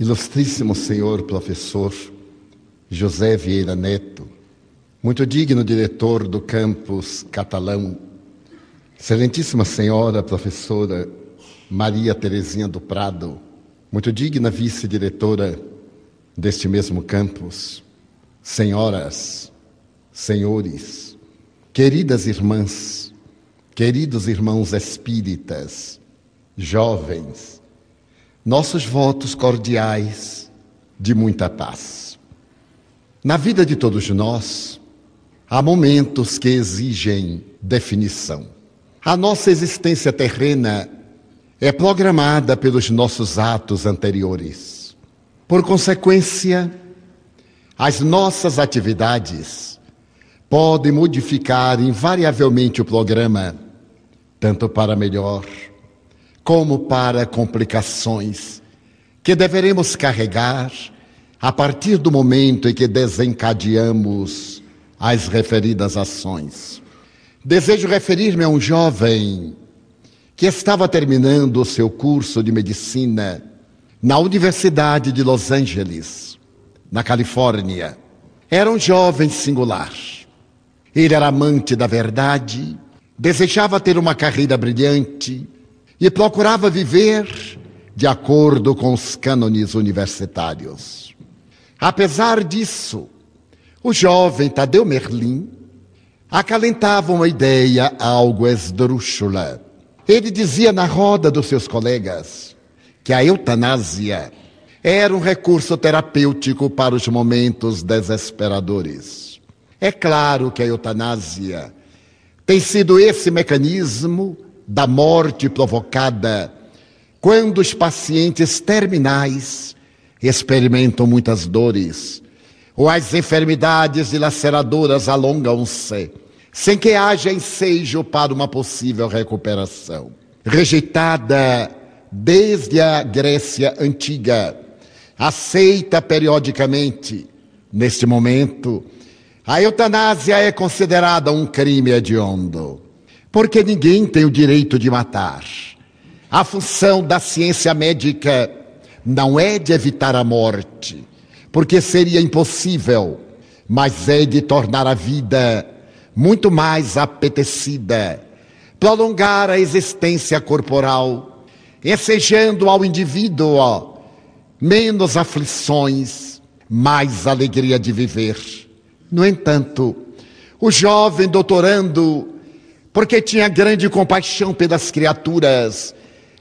Ilustríssimo senhor professor José Vieira Neto, muito digno diretor do campus catalão, excelentíssima senhora professora Maria Terezinha do Prado, muito digna vice-diretora deste mesmo campus, senhoras, senhores, queridas irmãs, queridos irmãos espíritas, jovens, nossos votos cordiais de muita paz. Na vida de todos nós, há momentos que exigem definição. A nossa existência terrena é programada pelos nossos atos anteriores. Por consequência, as nossas atividades podem modificar invariavelmente o programa, tanto para melhor como para complicações que deveremos carregar a partir do momento em que desencadeamos as referidas ações. Desejo referir-me a um jovem que estava terminando o seu curso de medicina na Universidade de Los Angeles, na Califórnia. Era um jovem singular. Ele era amante da verdade, desejava ter uma carreira brilhante, e procurava viver de acordo com os cânones universitários. Apesar disso, o jovem Tadeu Merlin acalentava uma ideia algo esdrúxula. Ele dizia na roda dos seus colegas que a eutanásia era um recurso terapêutico para os momentos desesperadores. É claro que a eutanásia tem sido esse mecanismo da morte provocada quando os pacientes terminais experimentam muitas dores ou as enfermidades dilaceradoras alongam-se sem que haja ensejo para uma possível recuperação. Rejeitada desde a Grécia antiga, aceita periodicamente, neste momento, a eutanásia é considerada um crime hediondo porque ninguém tem o direito de matar. A função da ciência médica não é de evitar a morte, porque seria impossível, mas é de tornar a vida muito mais apetecida, prolongar a existência corporal, ensejando ao indivíduo menos aflições, mais alegria de viver. No entanto, o jovem doutorando porque tinha grande compaixão pelas criaturas.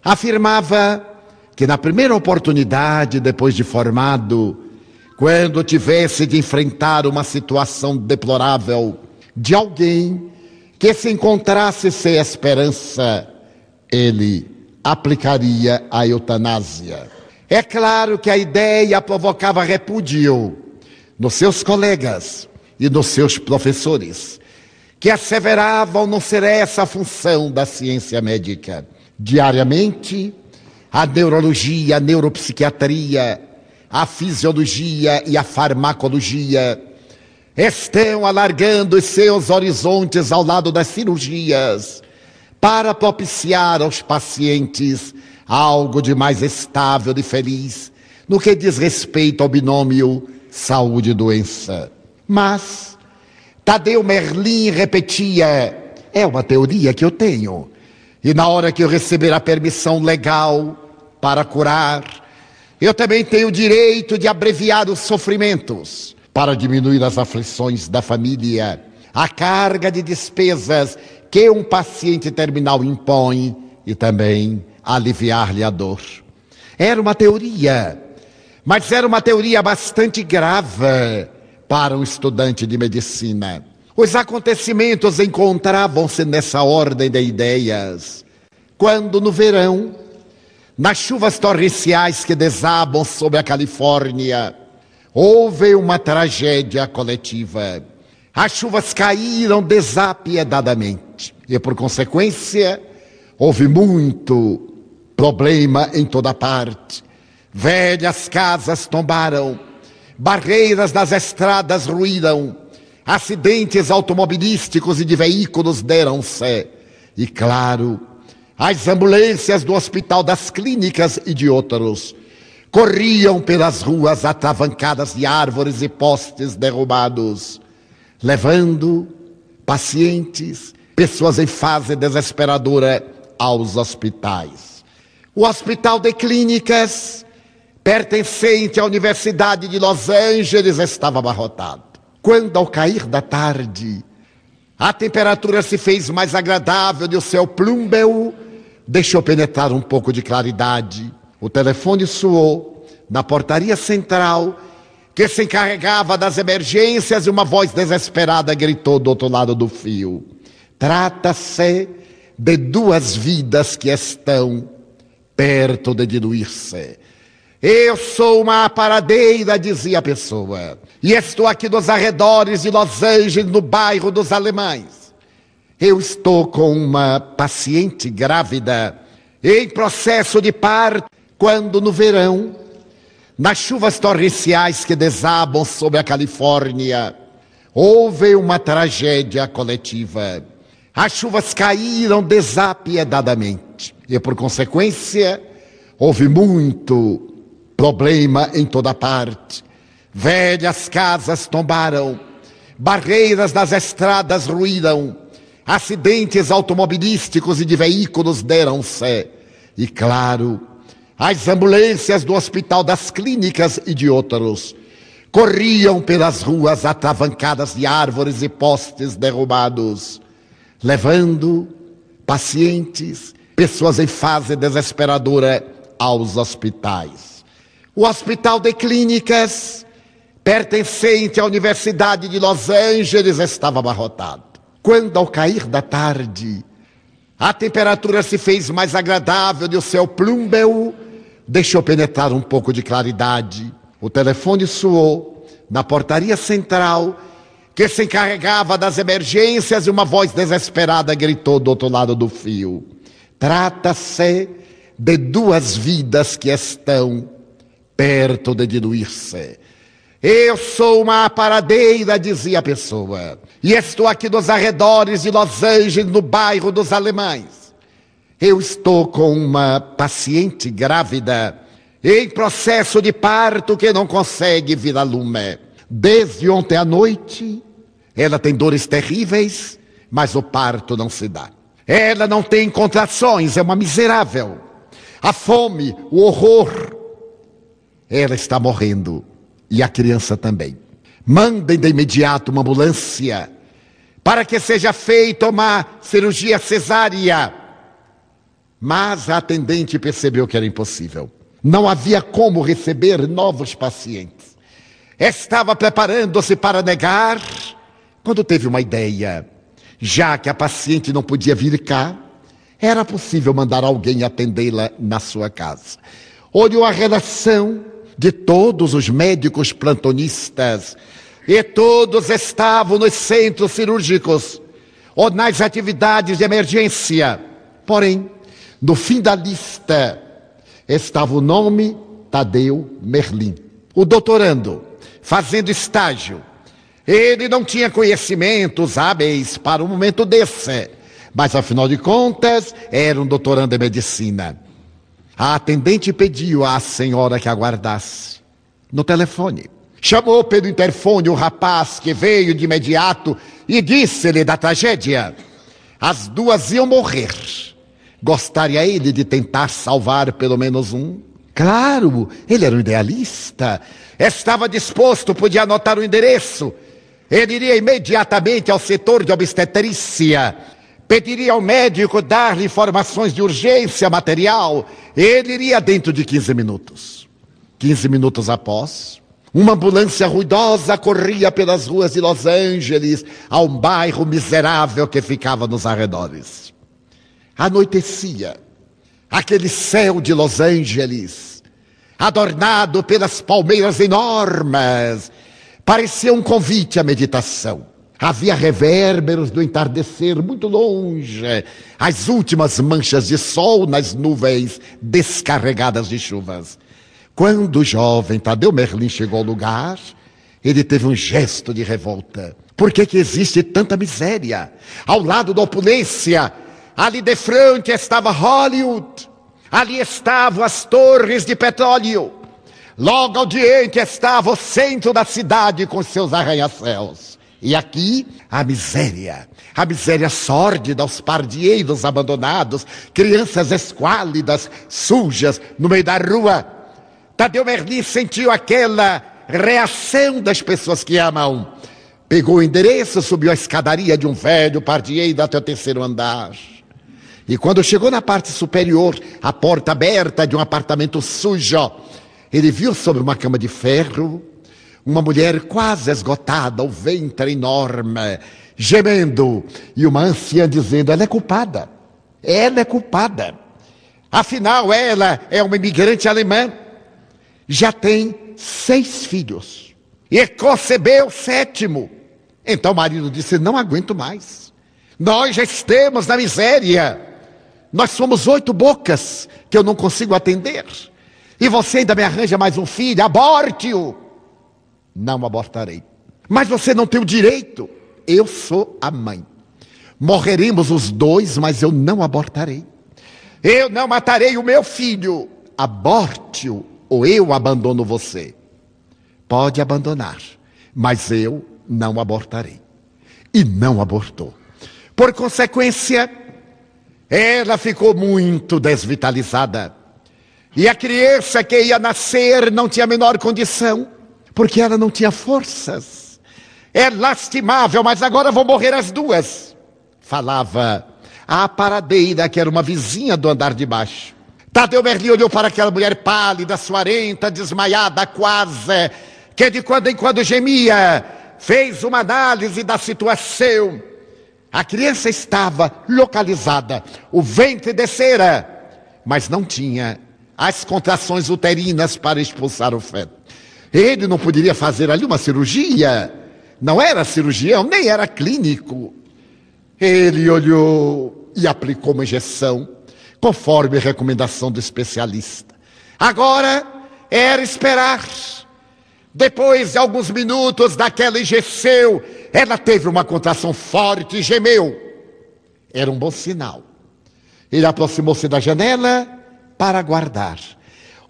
Afirmava que na primeira oportunidade, depois de formado, quando tivesse de enfrentar uma situação deplorável de alguém que se encontrasse sem esperança, ele aplicaria a eutanásia. É claro que a ideia provocava repúdio nos seus colegas e nos seus professores que asseveravam não ser essa a função da ciência médica. Diariamente, a neurologia, a neuropsiquiatria, a fisiologia e a farmacologia estão alargando os seus horizontes ao lado das cirurgias para propiciar aos pacientes algo de mais estável e feliz no que diz respeito ao binômio saúde-doença. Mas Tadeu Merlin repetia: é uma teoria que eu tenho. E na hora que eu receber a permissão legal para curar, eu também tenho o direito de abreviar os sofrimentos para diminuir as aflições da família, a carga de despesas que um paciente terminal impõe e também aliviar-lhe a dor. Era uma teoria, mas era uma teoria bastante grave para um estudante de medicina. Os acontecimentos encontravam-se nessa ordem de ideias. Quando no verão, nas chuvas torrenciais que desabam sobre a Califórnia, houve uma tragédia coletiva. As chuvas caíram desapiedadamente e, por consequência, houve muito problema em toda parte. Velhas casas tombaram barreiras das estradas ruíram, acidentes automobilísticos e de veículos deram-se. E claro, as ambulâncias do Hospital das Clínicas e de outros corriam pelas ruas atravancadas de árvores e postes derrubados, levando pacientes, pessoas em fase desesperadora aos hospitais. O Hospital de Clínicas, pertencente à Universidade de Los Angeles, estava abarrotado. Quando, ao cair da tarde, a temperatura se fez mais agradável e o céu plúmbeo deixou penetrar um pouco de claridade. O telefone soou na portaria central, que se encarregava das emergências, e uma voz desesperada gritou do outro lado do fio: Trata-se de duas vidas que estão perto de diluir-se. Eu sou uma paradeira, dizia a pessoa, e estou aqui nos arredores de Los Angeles, no bairro dos Alemães. Eu estou com uma paciente grávida em processo de parto, quando no verão, nas chuvas torrenciais que desabam sobre a Califórnia, houve uma tragédia coletiva. As chuvas caíram desapiedadamente e, por consequência, houve muito problema em toda parte. Velhas casas tombaram, barreiras das estradas ruíram, acidentes automobilísticos e de veículos deram-se. E, claro, as ambulâncias do Hospital das Clínicas e de outros corriam pelas ruas atravancadas de árvores e postes derrubados levando pacientes, pessoas em fase desesperadora aos hospitais. O Hospital de Clínicas, pertencente à Universidade de Los Angeles, estava abarrotado. Quando, ao cair da tarde, a temperatura se fez mais agradável e o céu plúmbeo deixou penetrar um pouco de claridade. O telefone soou na portaria central que se encarregava das emergências, e uma voz desesperada gritou do outro lado do fio: Trata-se de duas vidas que estão perto de diluir-se. Eu sou uma paradeira, dizia a pessoa, e estou aqui nos arredores de Los Angeles, no bairro dos Alemães. Eu estou com uma paciente grávida em processo de parto que não consegue vir a lume. Desde ontem à noite, ela tem dores terríveis, mas o parto não se dá. Ela não tem contrações, é uma miserável. A fome, o horror. Ela está morrendo e a criança também. Mandem de imediato uma ambulância para que seja feita uma cirurgia cesárea. Mas a atendente percebeu que era impossível. Não havia como receber novos pacientes estava preparando-se para negar, quando teve uma ideia. Já que a paciente não podia vir cá, era possível mandar alguém atendê-la na sua casa. Olhou a relação de todos os médicos plantonistas, e todos estavam nos centros cirúrgicos ou nas atividades de emergência. Porém, no fim da lista estava o nome Tadeu Merlin, o doutorando fazendo estágio. Ele não tinha conhecimentos hábeis para um momento desse, mas afinal de contas era um doutorando em medicina. A atendente pediu à senhora que aguardasse no telefone. Chamou pelo interfone o rapaz que veio de imediato e disse-lhe da tragédia. As duas iam morrer. Gostaria ele de tentar salvar pelo menos um? Claro, ele era um idealista. Estava disposto, podia anotar o endereço. Ele iria imediatamente ao setor de obstetrícia. Pediria ao médico dar-lhe informações de urgência material. Ele iria dentro de 15 minutos. 15 minutos após, uma ambulância ruidosa corria pelas ruas de Los Angeles a um bairro miserável que ficava nos arredores. Anoitecia. Aquele céu de Los Angeles, adornado pelas palmeiras enormes, parecia um convite à meditação. Havia revérberos do entardecer muito longe, as últimas manchas de sol nas nuvens descarregadas de chuvas. Quando o jovem Tadeu Merlin chegou ao lugar, ele teve um gesto de revolta. Por que, que existe tanta miséria? Ao lado da opulência, Ali de frente estava Hollywood. Ali estavam as torres de petróleo. Logo ao diante estava o centro da cidade com seus arranha-céus. E aqui a miséria, a miséria sórdida, os pardieiros abandonados, crianças esquálidas, sujas, no meio da rua. Tadeu Merli sentiu aquela reação das pessoas que amam. Pegou o endereço, subiu a escadaria de um velho pardieiro até o terceiro andar. E quando chegou na parte superior, a porta aberta de um apartamento sujo, ele viu sobre uma cama de ferro uma mulher quase esgotada, o ventre enorme, gemendo, e uma anciã dizendo: ela é culpada, ela é culpada. Afinal, ela é uma imigrante alemã, já tem seis filhos. E concebeu o sétimo. Então o marido disse: Não aguento mais, nós já estamos na miséria, nós somos oito bocas que eu não consigo atender, e você ainda me arranja mais um filho, aborte-o não abortarei. Mas você não tem o direito. Eu sou a mãe. Morreremos os dois, mas eu não abortarei. Eu não matarei o meu filho. Aborte-o ou eu abandono você. Pode abandonar, mas eu não abortarei. E não abortou. Por consequência, ela ficou muito desvitalizada. E a criança que ia nascer não tinha a menor condição porque ela não tinha forças. É lastimável, mas agora vão morrer as duas. Falava a paradeira, que era uma vizinha do andar de baixo. Tadeu Merli olhou para aquela mulher pálida, suarenta, desmaiada quase, que de quando em quando gemia, fez uma análise da situação. A criança estava localizada, o ventre descera, mas não tinha as contrações uterinas para expulsar o feto. Ele não poderia fazer ali uma cirurgia. Não era cirurgião, nem era clínico. Ele olhou e aplicou uma injeção, conforme a recomendação do especialista. Agora era esperar. Depois de alguns minutos daquela injeção, ela teve uma contração forte e gemeu. Era um bom sinal. Ele aproximou-se da janela para aguardar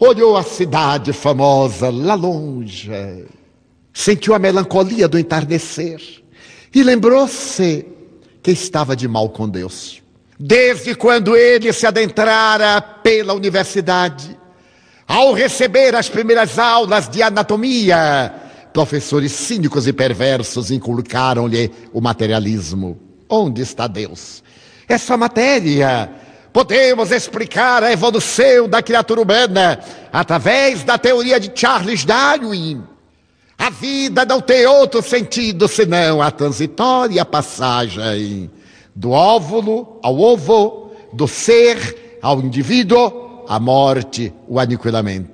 olhou a cidade famosa lá longe, sentiu a melancolia do entardecer e lembrou-se que estava de mal com Deus. Desde quando ele se adentrara pela universidade, ao receber as primeiras aulas de anatomia, professores cínicos e perversos inculcaram-lhe o materialismo. Onde está Deus? Essa matéria Podemos explicar a evolução da criatura humana através da teoria de Charles Darwin. A vida não tem outro sentido senão a transitória passagem do óvulo ao ovo, do ser ao indivíduo, a morte, o aniquilamento.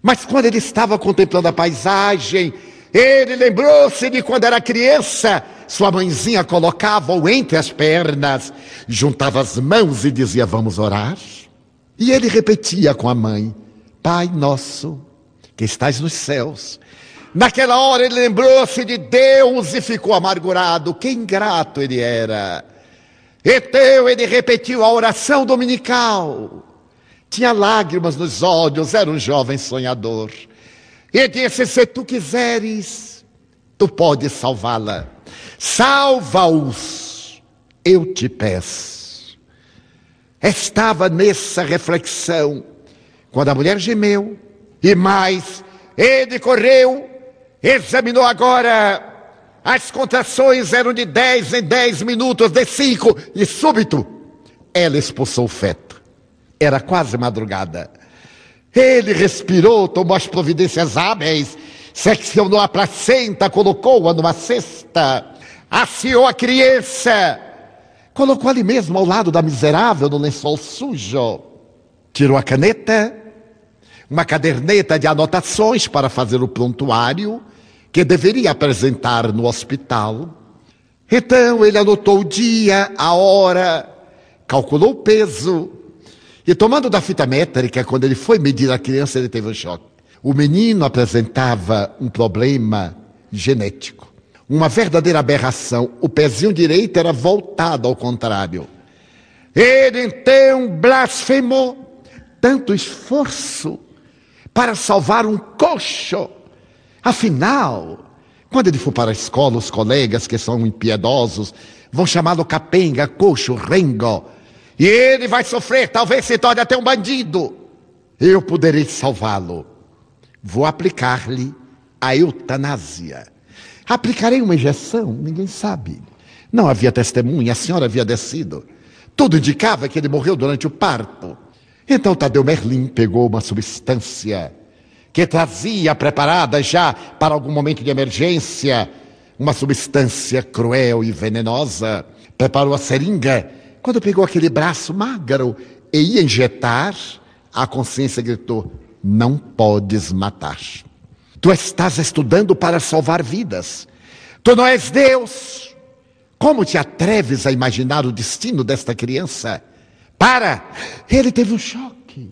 Mas quando ele estava contemplando a paisagem, ele lembrou-se de quando era criança sua mãezinha colocava-o entre as pernas, juntava as mãos e dizia: Vamos orar. E ele repetia com a mãe: Pai nosso, que estás nos céus. Naquela hora ele lembrou-se de Deus e ficou amargurado. Que ingrato ele era. Então ele repetiu a oração dominical. Tinha lágrimas nos olhos, era um jovem sonhador. E disse: Se tu quiseres, tu podes salvá-la. Salva-os, eu te peço. Estava nessa reflexão quando a mulher gemeu e mais, ele correu, examinou agora. As contrações eram de 10 em 10 minutos, de 5, e súbito, ela expulsou o feto. Era quase madrugada. Ele respirou, tomou as providências hábeis, seccionou a placenta, colocou-a numa cesta aciou a criança, colocou ali mesmo ao lado da miserável no lençol sujo, tirou a caneta, uma caderneta de anotações para fazer o prontuário que deveria apresentar no hospital. Então ele anotou o dia, a hora, calculou o peso e tomando da fita métrica, quando ele foi medir a criança, ele teve um choque. O menino apresentava um problema genético uma verdadeira aberração. O pezinho direito era voltado ao contrário. Ele então blasfemou tanto esforço para salvar um coxo. Afinal, quando ele for para a escola, os colegas que são impiedosos vão chamá-lo capenga, coxo, rengo. E ele vai sofrer, talvez se torne até um bandido. Eu poderei salvá-lo. Vou aplicar-lhe a eutanásia. Aplicarei uma injeção? Ninguém sabe. Não havia testemunha, a senhora havia descido. Tudo indicava que ele morreu durante o parto. Então Tadeu Merlin pegou uma substância que trazia preparada já para algum momento de emergência, uma substância cruel e venenosa. Preparou a seringa. Quando pegou aquele braço magro e ia injetar, a consciência gritou: Não podes matar. Tu estás estudando para salvar vidas. Tu não és Deus. Como te atreves a imaginar o destino desta criança? Para! Ele teve um choque.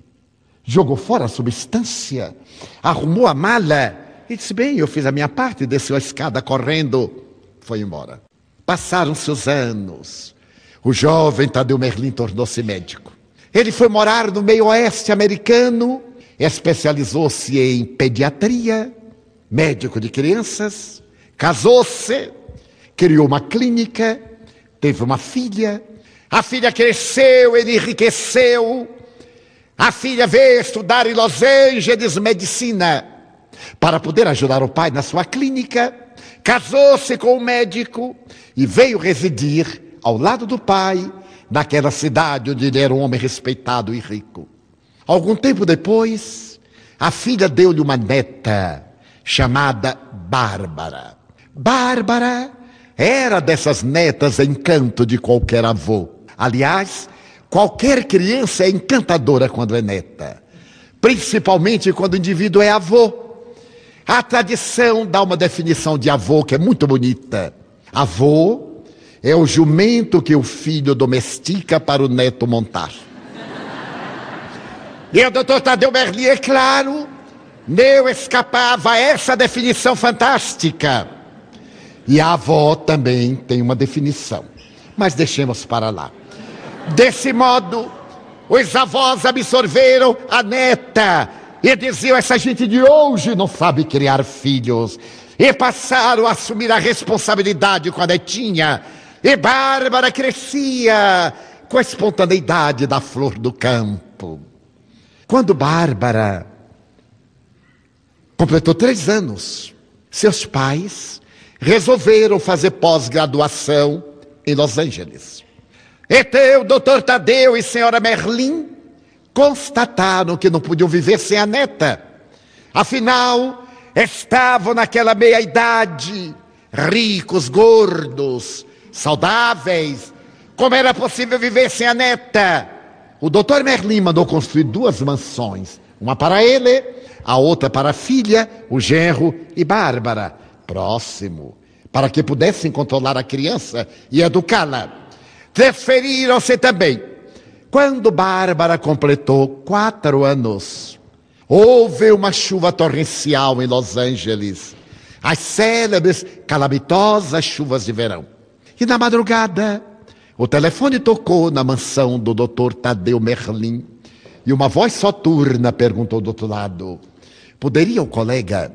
Jogou fora a substância, arrumou a mala e disse: Bem, eu fiz a minha parte, desceu a escada correndo, foi embora. Passaram-se os anos. O jovem Tadeu Merlin tornou-se médico. Ele foi morar no meio oeste americano, especializou-se em pediatria, médico de crianças, casou-se, criou uma clínica, teve uma filha. A filha cresceu, ele enriqueceu. A filha veio estudar em Los Angeles medicina para poder ajudar o pai na sua clínica. Casou-se com o um médico e veio residir ao lado do pai, naquela cidade onde ele era um homem respeitado e rico. Algum tempo depois, a filha deu-lhe uma neta chamada Bárbara. Bárbara era dessas netas encanto de qualquer avô. Aliás, qualquer criança é encantadora quando é neta, principalmente quando o indivíduo é avô. A tradição dá uma definição de avô que é muito bonita. Avô é o jumento que o filho domestica para o neto montar. E o doutor Tadeu Merli, é claro, não escapava a essa definição fantástica. E a avó também tem uma definição. Mas deixemos para lá. Desse modo, os avós absorveram a neta e diziam: essa gente de hoje não sabe criar filhos. E passaram a assumir a responsabilidade com a netinha. E Bárbara crescia com a espontaneidade da flor do campo. Quando Bárbara completou três anos, seus pais resolveram fazer pós-graduação em Los Angeles. Então, doutor Tadeu e senhora Merlin constataram que não podiam viver sem a neta. Afinal, estavam naquela meia-idade, ricos, gordos, saudáveis. Como era possível viver sem a neta? O doutor Merlin mandou construir duas mansões, uma para ele, a outra para a filha, o genro e Bárbara, próximo, para que pudessem controlar a criança e educá-la. Transferiram-se também. Quando Bárbara completou quatro anos, houve uma chuva torrencial em Los Angeles, as célebres, calamitosas chuvas de verão. E na madrugada, o telefone tocou na mansão do doutor Tadeu Merlin e uma voz soturna perguntou do outro lado: Poderia o colega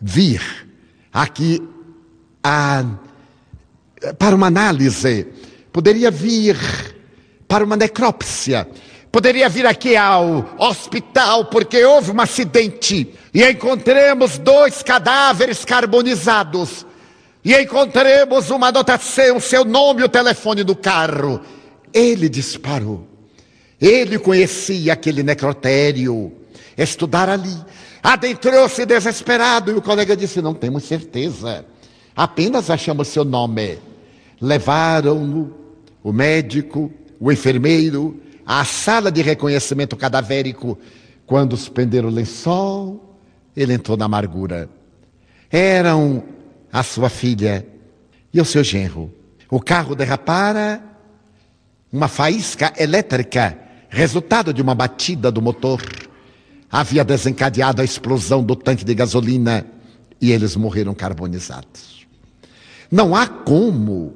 vir aqui a, para uma análise? Poderia vir para uma necrópsia? Poderia vir aqui ao hospital porque houve um acidente e encontramos dois cadáveres carbonizados e encontremos uma anotação, seu nome e o telefone do carro. Ele disparou. Ele conhecia aquele necrotério, estudar ali. Adentrou-se desesperado e o colega disse: Não temos certeza, apenas achamos seu nome. Levaram-no, o médico, o enfermeiro, à sala de reconhecimento cadavérico. Quando suspenderam o lençol, ele entrou na amargura. Eram a sua filha e o seu genro. O carro derrapara, uma faísca elétrica, resultado de uma batida do motor, havia desencadeado a explosão do tanque de gasolina e eles morreram carbonizados. Não há como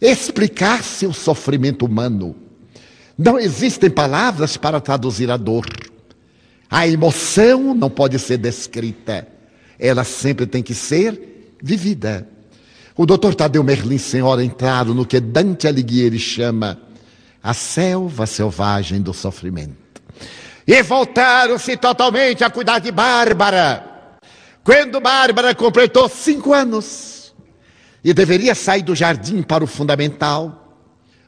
explicar-se o sofrimento humano. Não existem palavras para traduzir a dor. A emoção não pode ser descrita, ela sempre tem que ser vivida. O doutor Tadeu Merlin, senhora, entraram no que Dante Alighieri chama a selva selvagem do sofrimento. E voltaram-se totalmente a cuidar de Bárbara. Quando Bárbara completou cinco anos e deveria sair do jardim para o fundamental,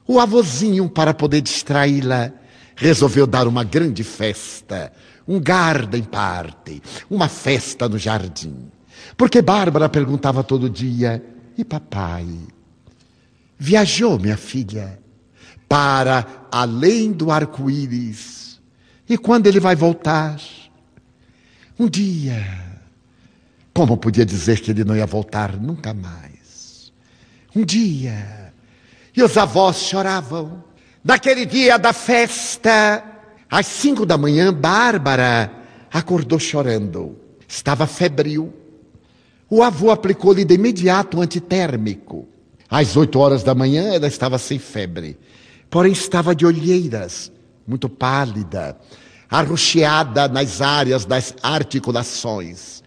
o avôzinho, para poder distraí-la, resolveu dar uma grande festa um garden party, uma festa no jardim. Porque Bárbara perguntava todo dia: e papai? Viajou, minha filha, para além do arco-íris. E quando ele vai voltar? Um dia. Como podia dizer que ele não ia voltar nunca mais? Um dia. E os avós choravam. Naquele dia da festa, às cinco da manhã, Bárbara acordou chorando. Estava febril. O avô aplicou-lhe de imediato um antitérmico. Às oito horas da manhã, ela estava sem febre. Porém, estava de olheiras, muito pálida, arroxeada nas áreas das articulações.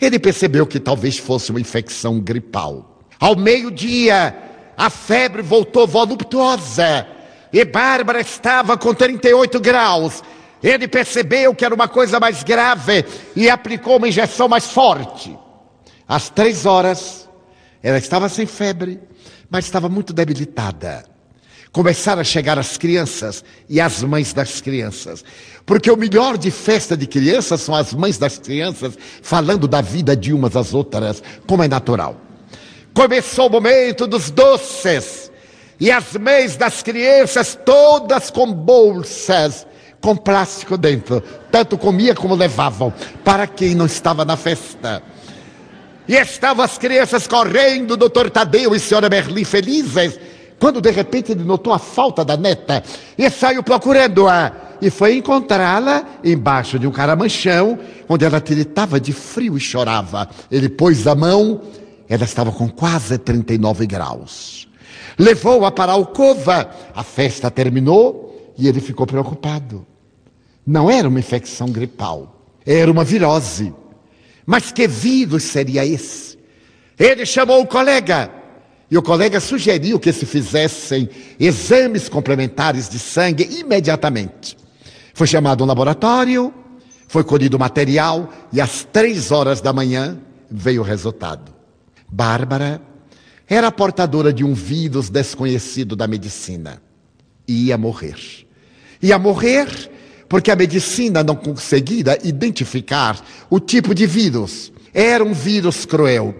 Ele percebeu que talvez fosse uma infecção gripal. Ao meio-dia, a febre voltou voluptuosa e Bárbara estava com 38 graus. Ele percebeu que era uma coisa mais grave e aplicou uma injeção mais forte. Às três horas, ela estava sem febre, mas estava muito debilitada. Começaram a chegar as crianças e as mães das crianças. Porque o melhor de festa de crianças são as mães das crianças falando da vida de umas às outras, como é natural. Começou o momento dos doces e as mães das crianças todas com bolsas com plástico dentro, tanto comia como levavam, para quem não estava na festa. E estavam as crianças correndo, doutor Tadeu e senhora Merli felizes, quando de repente ele notou a falta da neta e saiu procurando-a e foi encontrá-la embaixo de um caramanchão, onde ela tiritava de frio e chorava. Ele pôs a mão, ela estava com quase 39 graus levou-a para a alcova. A festa terminou e ele ficou preocupado. Não era uma infecção gripal, era uma virose. Mas que vírus seria esse? Ele chamou o colega e o colega sugeriu que se fizessem exames complementares de sangue imediatamente. Foi chamado um laboratório, foi colhido o material e às três horas da manhã veio o resultado. Bárbara era portadora de um vírus desconhecido da medicina. Ia morrer. Ia morrer porque a medicina não conseguia identificar o tipo de vírus. Era um vírus cruel.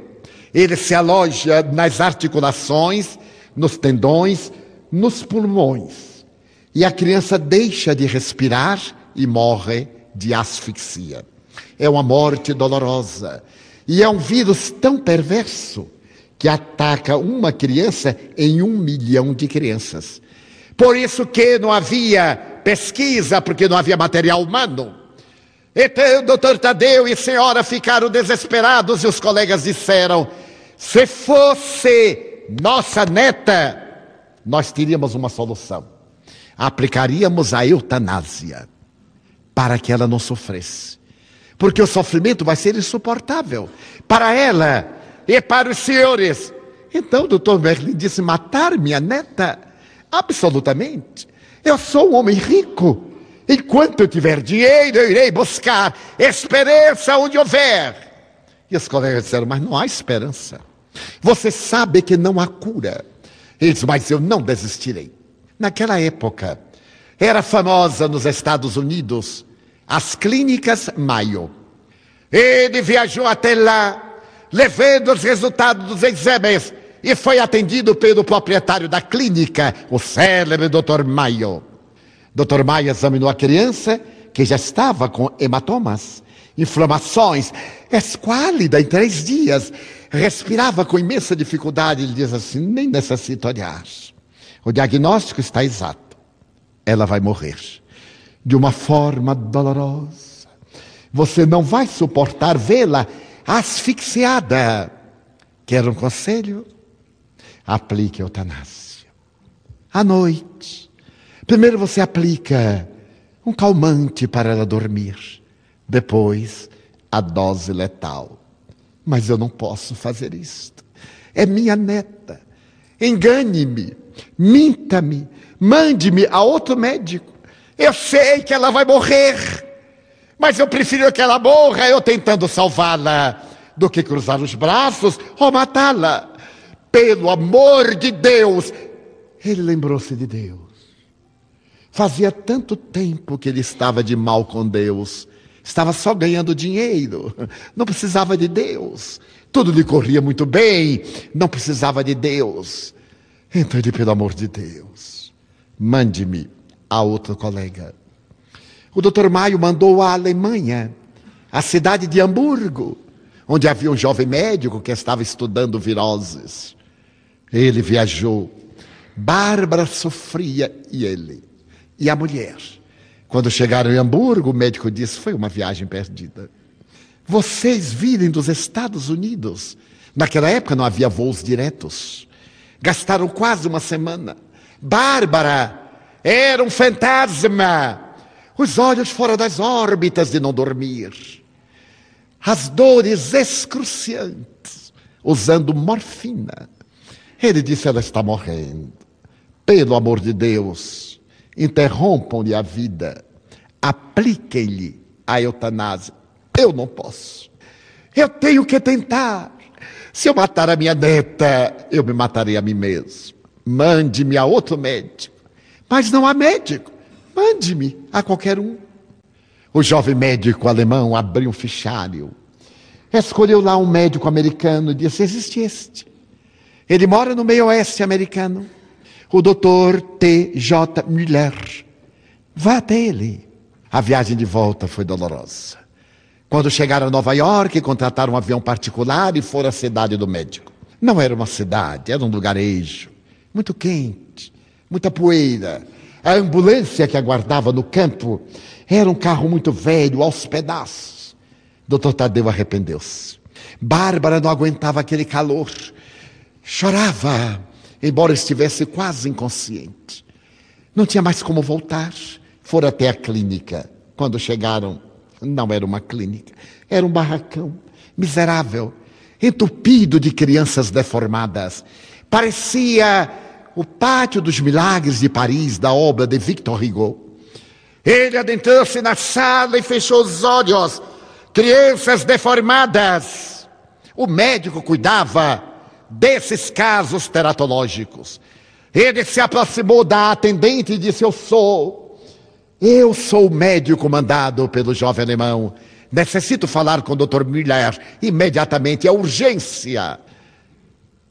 Ele se aloja nas articulações, nos tendões, nos pulmões. E a criança deixa de respirar e morre de asfixia. É uma morte dolorosa. E é um vírus tão perverso que ataca uma criança em um milhão de crianças. Por isso que não havia pesquisa, porque não havia material humano. Então, doutor Tadeu e senhora ficaram desesperados e os colegas disseram: se fosse nossa neta, nós teríamos uma solução. Aplicaríamos a eutanásia para que ela não sofresse. Porque o sofrimento vai ser insuportável. Para ela, e para os senhores. Então o doutor Merlin disse: matar minha neta? Absolutamente. Eu sou um homem rico. Enquanto eu tiver dinheiro, eu irei buscar esperança onde houver. E os colegas disseram: Mas não há esperança. Você sabe que não há cura. Ele disse: Mas eu não desistirei. Naquela época, era famosa nos Estados Unidos as clínicas Mayo. Ele viajou até lá levando os resultados dos exames e foi atendido pelo proprietário da clínica, o célebre Dr. Maio. Dr. Maio examinou a criança, que já estava com hematomas, inflamações, esquálida em três dias, respirava com imensa dificuldade. Ele diz assim: nem necessita olhar. O diagnóstico está exato. Ela vai morrer de uma forma dolorosa. Você não vai suportar vê-la asfixiada. Quer um conselho? Aplique a eutanásia. À noite. Primeiro você aplica um calmante para ela dormir. Depois, a dose letal. Mas eu não posso fazer isto. É minha neta. Engane-me, minta-me, mande-me a outro médico. Eu sei que ela vai morrer, mas eu prefiro que ela morra eu tentando salvá-la do que cruzar os braços ou matá-la. Pelo amor de Deus! Ele lembrou-se de Deus. Fazia tanto tempo que ele estava de mal com Deus. Estava só ganhando dinheiro. Não precisava de Deus. Tudo lhe corria muito bem. Não precisava de Deus. Então ele, pelo amor de Deus, mande-me a outro colega. O doutor Maio mandou à Alemanha, à cidade de Hamburgo, onde havia um jovem médico que estava estudando viroses. Ele viajou. Bárbara sofria e ele. E a mulher. Quando chegaram em Hamburgo, o médico disse: foi uma viagem perdida. Vocês virem dos Estados Unidos. Naquela época não havia voos diretos. Gastaram quase uma semana. Bárbara era um fantasma. Os olhos fora das órbitas de não dormir as dores excruciantes, usando morfina. Ele disse: ela está morrendo. Pelo amor de Deus, interrompam-lhe a vida, apliquem-lhe a eutanásia. Eu não posso. Eu tenho que tentar. Se eu matar a minha neta, eu me matarei a mim mesmo. Mande-me a outro médico. Mas não há médico. Mande-me a qualquer um. O jovem médico alemão abriu um fichário, escolheu lá um médico americano e disse: existe este. Ele mora no meio oeste americano, o doutor T.J. Müller. Vá até ele. A viagem de volta foi dolorosa. Quando chegaram a Nova York, contrataram um avião particular e foram à cidade do médico. Não era uma cidade, era um lugarejo, muito quente, muita poeira. A ambulância que aguardava no campo era um carro muito velho, aos pedaços. Doutor Tadeu arrependeu-se. Bárbara não aguentava aquele calor. Chorava, embora estivesse quase inconsciente. Não tinha mais como voltar. Foram até a clínica. Quando chegaram, não era uma clínica, era um barracão miserável, entupido de crianças deformadas. Parecia o pátio dos milagres de Paris, da obra de Victor Hugo. Ele adentrou-se na sala e fechou os olhos. Crianças deformadas. O médico cuidava desses casos teratológicos. Ele se aproximou da atendente e disse: Eu sou, eu sou o médico mandado pelo jovem alemão. Necessito falar com o Dr. Müller imediatamente, é urgência.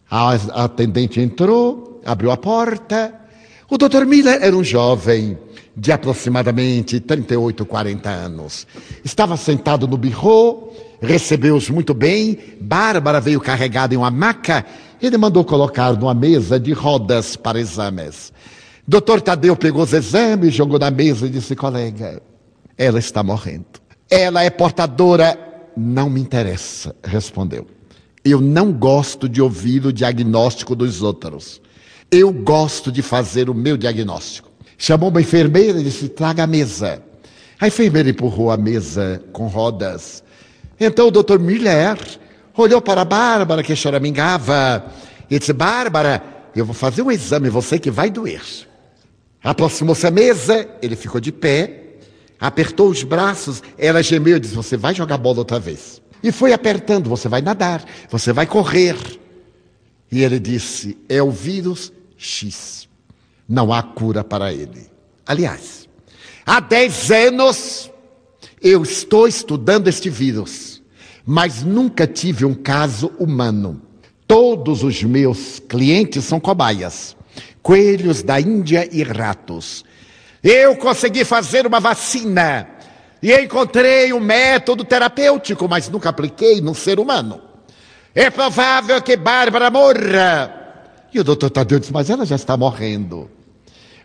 A atendente entrou, abriu a porta. O Dr. Miller era um jovem de aproximadamente 38, 40 anos. Estava sentado no birro, recebeu-os muito bem. Bárbara veio carregada em uma maca. Ele mandou colocar numa mesa de rodas para exames. Doutor Tadeu pegou os exames, jogou na mesa e disse: colega, ela está morrendo. Ela é portadora. Não me interessa, respondeu. Eu não gosto de ouvir o diagnóstico dos outros. Eu gosto de fazer o meu diagnóstico. Chamou uma enfermeira e disse: traga a mesa. A enfermeira empurrou a mesa com rodas. Então o doutor Miller olhou para a Bárbara, que choramingava, e disse: Bárbara, eu vou fazer um exame, você que vai doer. Aproximou-se à mesa, ele ficou de pé, apertou os braços, ela gemeu e disse: Você vai jogar bola outra vez. E foi apertando: Você vai nadar, você vai correr. E ele disse: É o vírus X. Não há cura para ele. Aliás, há 10 anos eu estou estudando este vírus, mas nunca tive um caso humano. Todos os meus clientes são cobaias, coelhos da Índia e ratos. Eu consegui fazer uma vacina e encontrei um método terapêutico, mas nunca apliquei no ser humano. É provável que Bárbara morra. E o doutor Tadeu disse, mas ela já está morrendo.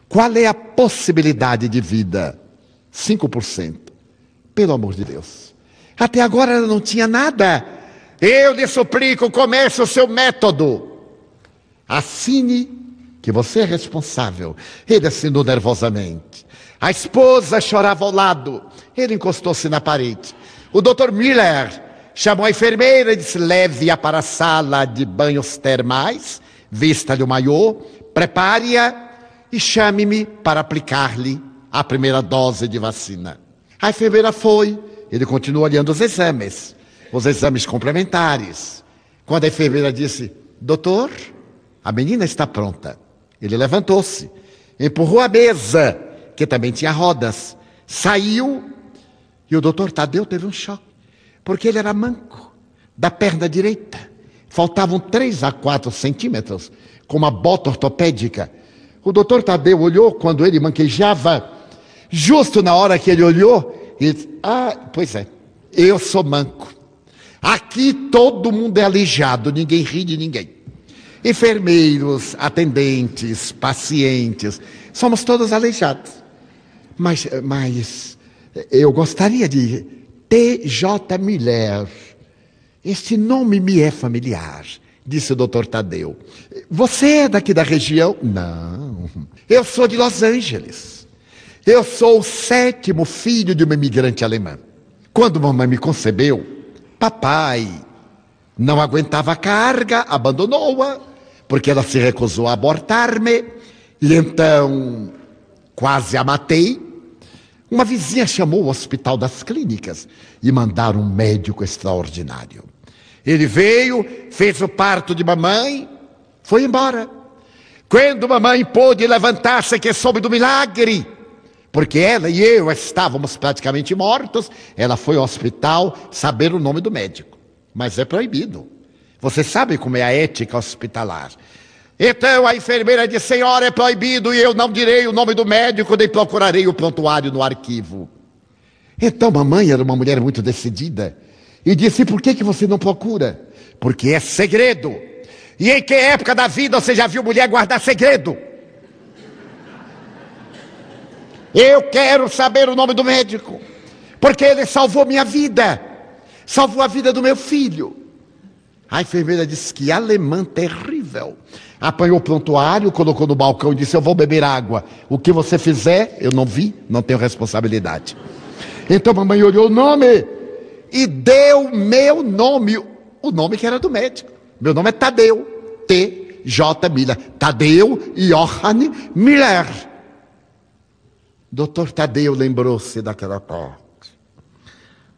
Qual é a possibilidade de vida? 5%. Pelo amor de Deus. Até agora ela não tinha nada. Eu lhe suplico, comece o seu método. Assine que você é responsável. Ele assinou nervosamente. A esposa chorava ao lado. Ele encostou-se na parede. O doutor Miller chamou a enfermeira e disse: leve-a para a sala de banhos termais, vista-lhe o maiô, prepare-a e chame-me para aplicar-lhe a primeira dose de vacina. A enfermeira foi, ele continuou olhando os exames, os exames complementares. Quando a enfermeira disse: Doutor, a menina está pronta. Ele levantou-se, empurrou a mesa, que também tinha rodas, saiu e o doutor Tadeu teve um choque, porque ele era manco, da perna direita. Faltavam três a quatro centímetros, com uma bota ortopédica. O doutor Tadeu olhou quando ele manquejava, justo na hora que ele olhou, e disse: Ah, pois é, eu sou manco. Aqui todo mundo é aleijado, ninguém ri de ninguém. Enfermeiros, atendentes, pacientes, somos todos aleijados. Mas, mas eu gostaria de T.J. Miller. Este nome me é familiar, disse o doutor Tadeu. Você é daqui da região? Não. Eu sou de Los Angeles. Eu sou o sétimo filho de uma imigrante alemã. Quando mamãe me concebeu, papai não aguentava a carga, abandonou-a, porque ela se recusou a abortar-me, e então quase a matei. Uma vizinha chamou o hospital das clínicas e mandaram um médico extraordinário. Ele veio, fez o parto de mamãe, foi embora. Quando mamãe pôde levantar-se, que soube do milagre, porque ela e eu estávamos praticamente mortos, ela foi ao hospital saber o nome do médico. Mas é proibido. Você sabe como é a ética hospitalar. Então a enfermeira disse: Senhora, é proibido e eu não direi o nome do médico, nem procurarei o prontuário no arquivo. Então mamãe era uma mulher muito decidida e disse: Por que, que você não procura? Porque é segredo. E em que época da vida você já viu mulher guardar segredo? Eu quero saber o nome do médico, porque ele salvou minha vida, salvou a vida do meu filho. A enfermeira disse que alemã terrível. Apanhou o prontuário, colocou no balcão e disse: Eu vou beber água. O que você fizer, eu não vi, não tenho responsabilidade. Então a mamãe olhou o nome e deu meu nome, o nome que era do médico. Meu nome é Tadeu, T-J. Miller. Tadeu Johann Miller. Doutor Tadeu lembrou-se daquela tarde.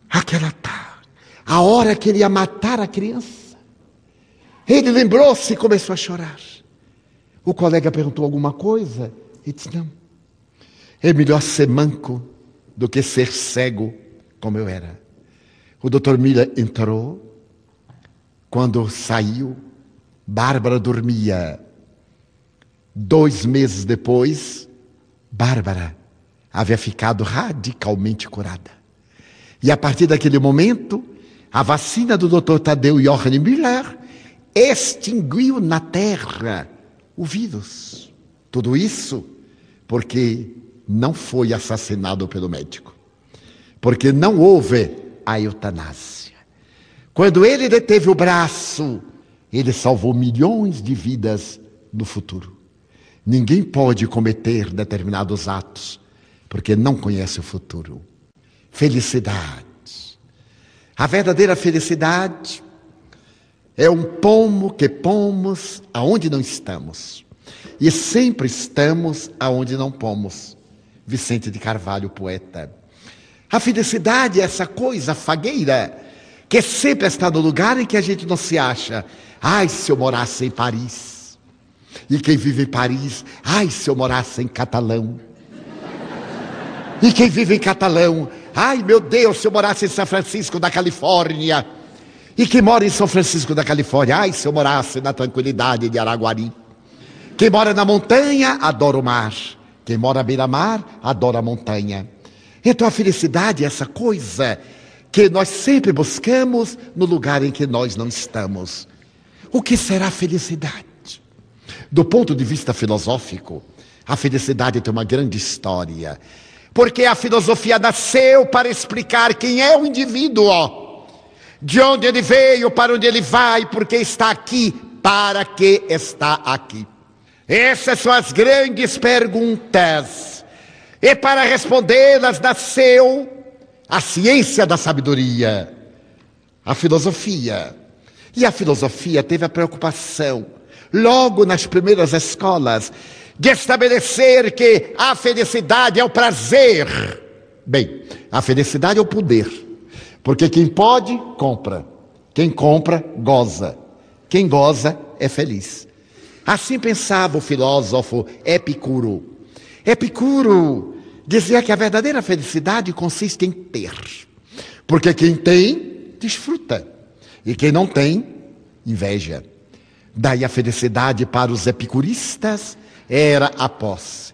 Aquela tarde. A hora que ele ia matar a criança. Ele lembrou-se e começou a chorar. O colega perguntou alguma coisa e disse: Não. É melhor ser manco do que ser cego como eu era. O doutor Miller entrou quando saiu, Bárbara dormia. Dois meses depois, Bárbara havia ficado radicalmente curada. E a partir daquele momento, a vacina do Dr. Tadeu Johann Müller extinguiu na terra o vírus. Tudo isso porque não foi assassinado pelo médico. Porque não houve a eutanásia. Quando ele deteve o braço, ele salvou milhões de vidas no futuro. Ninguém pode cometer determinados atos porque não conhece o futuro. Felicidade. A verdadeira felicidade é um pomo que pomos aonde não estamos. E sempre estamos aonde não pomos. Vicente de Carvalho, poeta. A felicidade é essa coisa fagueira que sempre está no lugar em que a gente não se acha. Ai, se eu morasse em Paris. E quem vive em Paris, ai, se eu morasse em Catalão. E quem vive em Catalão, ai meu Deus, se eu morasse em São Francisco da Califórnia. E quem mora em São Francisco da Califórnia, ai, se eu morasse na tranquilidade de Araguari. Quem mora na montanha, adora o mar. Quem mora à beira-mar, adora a montanha. Então a felicidade é essa coisa que nós sempre buscamos no lugar em que nós não estamos. O que será felicidade? Do ponto de vista filosófico, a felicidade tem uma grande história. Porque a filosofia nasceu para explicar quem é o indivíduo, de onde ele veio, para onde ele vai, porque está aqui, para que está aqui. Essas são as grandes perguntas. E para respondê-las nasceu a ciência da sabedoria, a filosofia. E a filosofia teve a preocupação, logo nas primeiras escolas, de estabelecer que a felicidade é o prazer. Bem, a felicidade é o poder. Porque quem pode, compra. Quem compra, goza. Quem goza, é feliz. Assim pensava o filósofo Epicuro. Epicuro dizia que a verdadeira felicidade consiste em ter. Porque quem tem, desfruta. E quem não tem, inveja. Daí a felicidade para os epicuristas era a posse.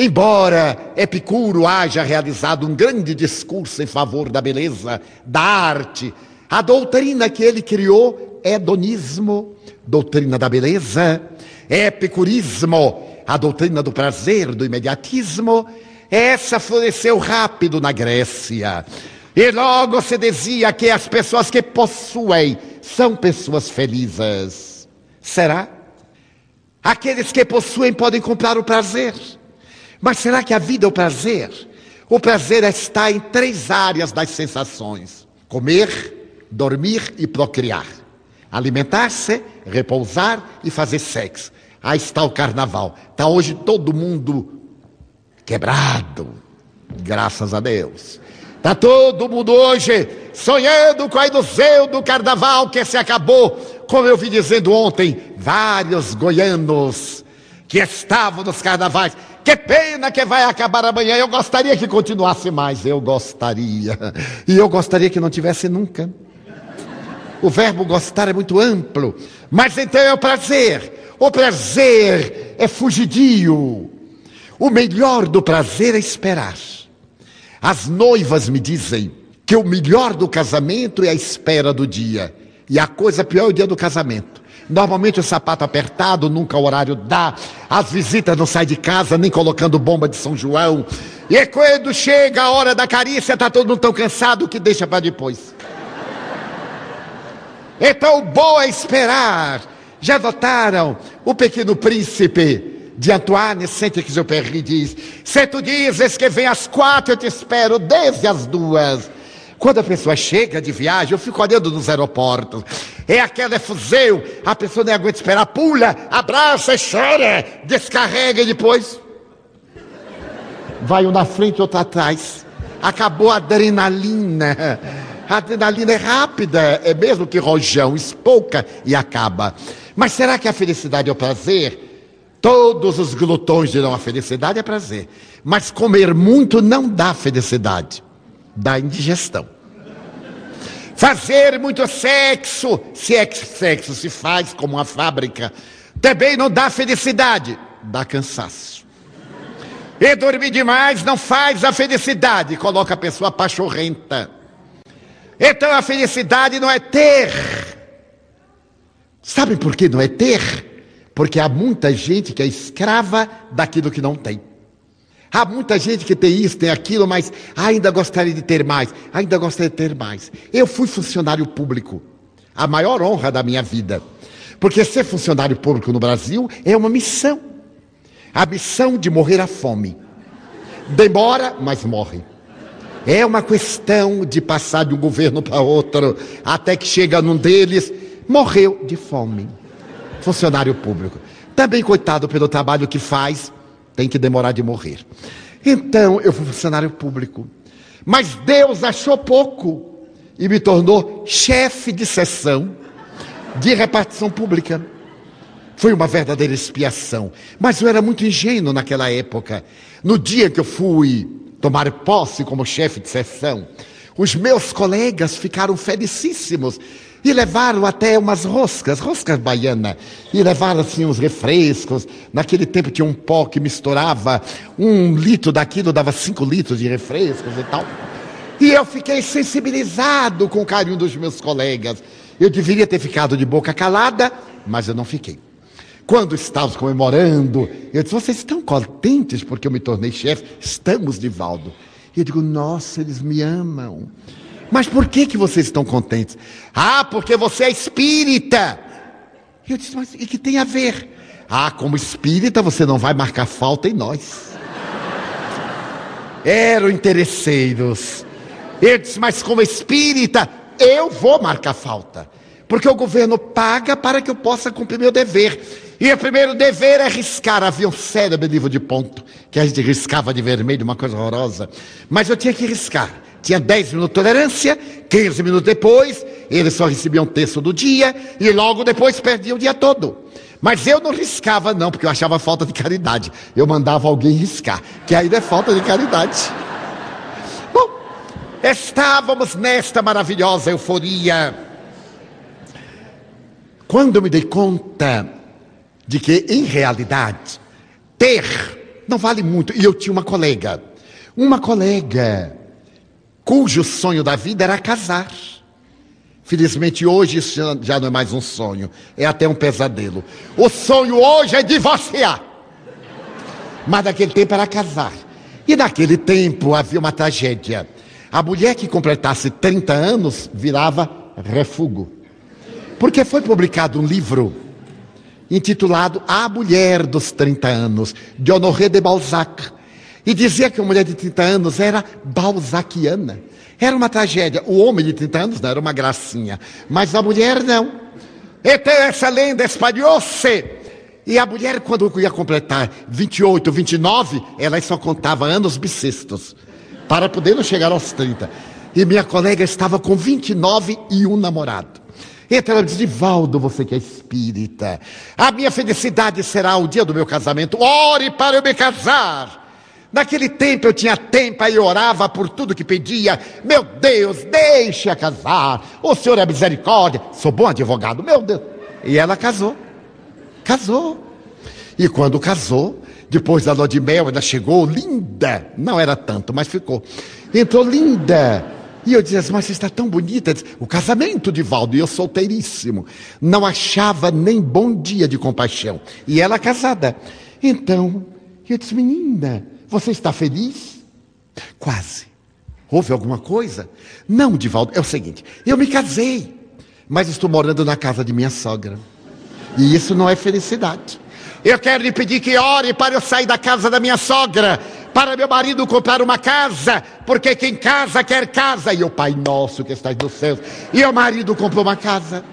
Embora Epicuro haja realizado um grande discurso em favor da beleza, da arte, a doutrina que ele criou é hedonismo, doutrina da beleza, epicurismo, a doutrina do prazer, do imediatismo, essa floresceu rápido na Grécia. E logo se dizia que as pessoas que possuem são pessoas felizes. Será? Aqueles que possuem podem comprar o prazer. Mas será que a vida é o prazer? O prazer está em três áreas das sensações: comer, dormir e procriar. Alimentar-se, repousar e fazer sexo. Aí está o carnaval. Está hoje todo mundo quebrado, graças a Deus. Está todo mundo hoje sonhando com a ilusão do carnaval que se acabou. Como eu vi dizendo ontem, vários goianos que estavam nos carnavais. Que pena que vai acabar amanhã. Eu gostaria que continuasse mais. Eu gostaria. E eu gostaria que não tivesse nunca. O verbo gostar é muito amplo. Mas então é o prazer. O prazer é fugidio. O melhor do prazer é esperar. As noivas me dizem que o melhor do casamento é a espera do dia. E a coisa pior é o dia do casamento. Normalmente o sapato apertado, nunca o horário dá. As visitas não saem de casa, nem colocando bomba de São João. E quando chega a hora da carícia, está todo mundo tão cansado que deixa para depois. Então, bom é esperar. Já notaram o pequeno príncipe? de Antoine Saint-Exupéry diz: Se tu dizes que vem às quatro, eu te espero desde as duas. Quando a pessoa chega de viagem, eu fico olhando nos aeroportos. É aquela efusão, a pessoa nem aguenta esperar, pula, abraça chora, descarrega e depois. Vai um na frente, outro atrás. Acabou a adrenalina. A adrenalina é rápida, é mesmo que rojão, espouca e acaba. Mas será que a felicidade é o prazer? Todos os glutões dirão a felicidade é prazer. Mas comer muito não dá felicidade, dá indigestão. Fazer muito sexo, se é que sexo se faz como uma fábrica, também não dá felicidade, dá cansaço. E dormir demais não faz a felicidade, coloca a pessoa pachorrenta. Então a felicidade não é ter. Sabe por que não é ter? Porque há muita gente que é escrava daquilo que não tem. Há muita gente que tem isso, tem aquilo, mas ainda gostaria de ter mais, ainda gostaria de ter mais. Eu fui funcionário público, a maior honra da minha vida. Porque ser funcionário público no Brasil é uma missão. A missão de morrer à fome. Demora, mas morre. É uma questão de passar de um governo para outro, até que chega num deles, morreu de fome funcionário público. Também, coitado pelo trabalho que faz, tem que demorar de morrer. Então, eu fui funcionário público. Mas Deus achou pouco e me tornou chefe de sessão de repartição pública. Foi uma verdadeira expiação. Mas eu era muito ingênuo naquela época. No dia que eu fui tomar posse como chefe de sessão, os meus colegas ficaram felicíssimos e levaram até umas roscas, roscas baianas, e levaram assim uns refrescos. Naquele tempo tinha um pó que misturava um litro daquilo, dava cinco litros de refrescos e tal. E eu fiquei sensibilizado com o carinho dos meus colegas. Eu deveria ter ficado de boca calada, mas eu não fiquei. Quando estávamos comemorando, eu disse: Vocês estão contentes porque eu me tornei chefe? Estamos, Divaldo. E eu digo: Nossa, eles me amam. Mas por que, que vocês estão contentes? Ah, porque você é espírita. Eu disse, mas e que tem a ver? Ah, como espírita você não vai marcar falta em nós. Eram interesseiros. Eu disse, mas como espírita, eu vou marcar falta. Porque o governo paga para que eu possa cumprir meu dever. E o primeiro dever é riscar. Havia um cérebro livro de ponto, que a gente riscava de vermelho, uma coisa horrorosa. Mas eu tinha que riscar. Tinha 10 minutos de tolerância, 15 minutos depois, eles só recebiam um texto do dia, e logo depois perdiam o dia todo. Mas eu não riscava, não, porque eu achava falta de caridade. Eu mandava alguém riscar, que ainda é falta de caridade. Bom, estávamos nesta maravilhosa euforia. Quando eu me dei conta de que, em realidade, ter não vale muito. E eu tinha uma colega, uma colega cujo sonho da vida era casar. Felizmente hoje isso já não é mais um sonho, é até um pesadelo. O sonho hoje é divorciar. Mas naquele tempo era casar. E naquele tempo havia uma tragédia. A mulher que completasse 30 anos virava refúgio. Porque foi publicado um livro intitulado A Mulher dos 30 Anos, de Honoré de Balzac. E dizia que a mulher de 30 anos era balzaquiana. Era uma tragédia. O homem de 30 anos não era uma gracinha, mas a mulher não. Então essa lenda espalhou-se. E a mulher, quando ia completar 28, 29, ela só contava anos bissextos, para poder chegar aos 30. E minha colega estava com 29 e um namorado. Então ela disse, Divaldo, você que é espírita, a minha felicidade será o dia do meu casamento. Ore para eu me casar. Naquele tempo eu tinha tempo e orava por tudo que pedia. Meu Deus, deixe-a casar. O Senhor é misericórdia. Sou bom advogado, meu Deus. E ela casou. Casou. E quando casou, depois da lua de mel, ela chegou linda. Não era tanto, mas ficou. Entrou linda e eu dizia assim, mas você está tão bonita. O casamento de Valdo, e eu solteiríssimo. Não achava nem bom dia de compaixão. E ela casada. Então, eu disse, menina, você está feliz? Quase. Houve alguma coisa? Não, Divaldo, é o seguinte, eu me casei, mas estou morando na casa de minha sogra. E isso não é felicidade. Eu quero lhe pedir que ore para eu sair da casa da minha sogra, para meu marido comprar uma casa, porque quem casa quer casa, e o Pai Nosso que está nos céus. E o marido comprou uma casa,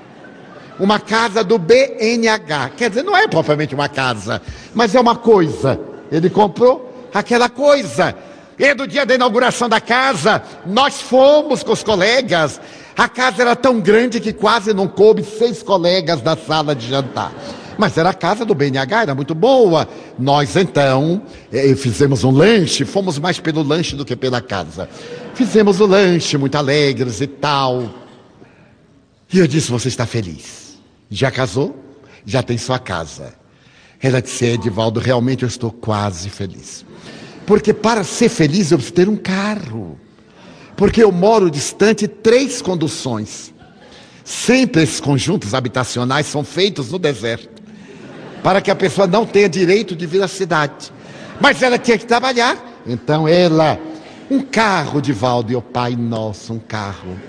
uma casa do BNH, quer dizer, não é propriamente uma casa, mas é uma coisa. Ele comprou aquela coisa. E do dia da inauguração da casa, nós fomos com os colegas. A casa era tão grande que quase não coube seis colegas na sala de jantar. Mas era a casa do BNH, era muito boa. Nós então eh, fizemos um lanche, fomos mais pelo lanche do que pela casa. Fizemos o lanche, muito alegres e tal. E eu disse: Você está feliz? Já casou? Já tem sua casa. Ela disse: Edivaldo, realmente eu estou quase feliz. Porque para ser feliz eu preciso ter um carro. Porque eu moro distante três conduções. Sempre esses conjuntos habitacionais são feitos no deserto para que a pessoa não tenha direito de vir à cidade. Mas ela tinha que trabalhar. Então ela, um carro de Valdo, o pai nosso, um carro.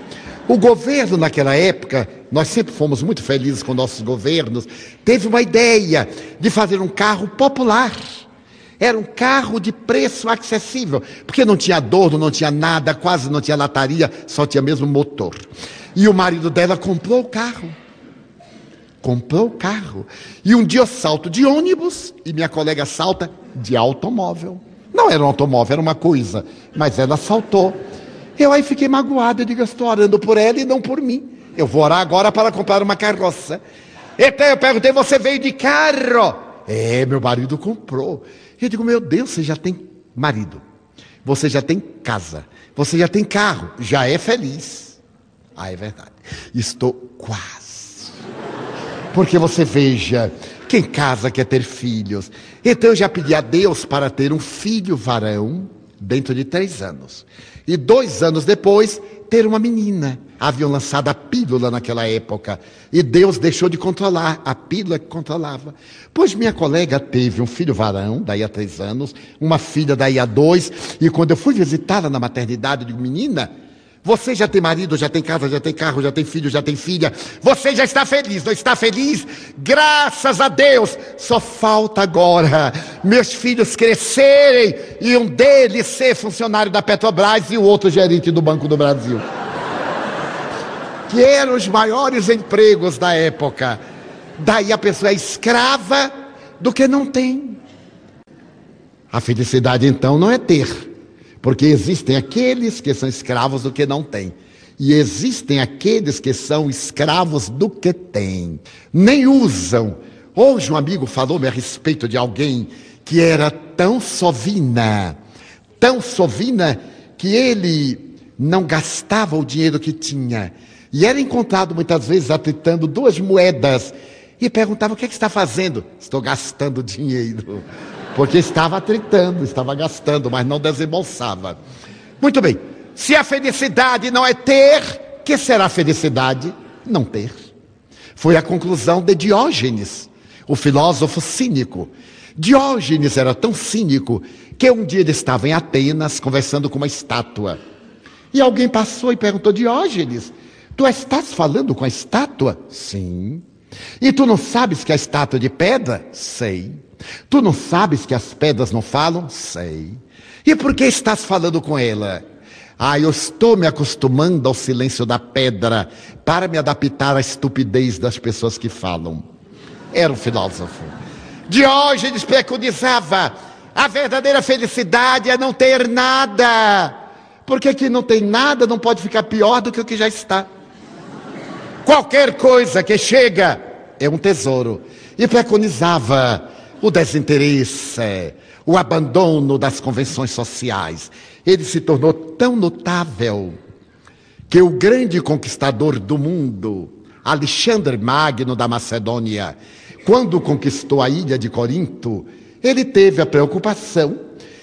O governo naquela época, nós sempre fomos muito felizes com nossos governos, teve uma ideia de fazer um carro popular. Era um carro de preço acessível, porque não tinha adorno, não tinha nada, quase não tinha lataria, só tinha mesmo motor. E o marido dela comprou o carro comprou o carro. E um dia eu salto de ônibus e minha colega salta de automóvel. Não era um automóvel, era uma coisa, mas ela saltou. Eu aí fiquei magoado, eu digo, eu estou orando por ela e não por mim. Eu vou orar agora para comprar uma carroça. Então eu perguntei, você veio de carro? É, meu marido comprou. Eu digo, meu Deus, você já tem marido, você já tem casa, você já tem carro, já é feliz. Ah, é verdade. Estou quase. Porque você veja, quem casa quer ter filhos. Então eu já pedi a Deus para ter um filho varão dentro de três anos. E dois anos depois, ter uma menina. Haviam lançado a pílula naquela época. E Deus deixou de controlar. A pílula que controlava. Pois minha colega teve um filho varão, daí a três anos, uma filha daí a dois. E quando eu fui visitá-la na maternidade, digo, menina, Você já tem marido, já tem casa, já tem carro, já tem filho, já tem filha. Você já está feliz, não está feliz? Graças a Deus. Só falta agora meus filhos crescerem e um deles ser funcionário da Petrobras e o outro gerente do Banco do Brasil. Que eram os maiores empregos da época. Daí a pessoa é escrava do que não tem. A felicidade então não é ter porque existem aqueles que são escravos do que não têm. E existem aqueles que são escravos do que têm. Nem usam. Hoje um amigo falou-me a respeito de alguém que era tão sovina, tão sovina, que ele não gastava o dinheiro que tinha. E era encontrado muitas vezes atritando duas moedas. E perguntava: o que, é que está fazendo? Estou gastando dinheiro porque estava tritando, estava gastando, mas não desembolsava. Muito bem, se a felicidade não é ter, que será felicidade? Não ter. Foi a conclusão de Diógenes, o filósofo cínico. Diógenes era tão cínico que um dia ele estava em Atenas conversando com uma estátua. E alguém passou e perguntou: Diógenes, tu estás falando com a estátua? Sim. E tu não sabes que a estátua é de pedra? Sei. Tu não sabes que as pedras não falam? Sei. E por que estás falando com ela? Ah, eu estou me acostumando ao silêncio da pedra para me adaptar à estupidez das pessoas que falam. Era um filósofo. Diógenes preconizava: a verdadeira felicidade é não ter nada. Porque que não tem nada não pode ficar pior do que o que já está. Qualquer coisa que chega é um tesouro. E preconizava o desinteresse, o abandono das convenções sociais. Ele se tornou tão notável que o grande conquistador do mundo, Alexandre Magno da Macedônia, quando conquistou a ilha de Corinto, ele teve a preocupação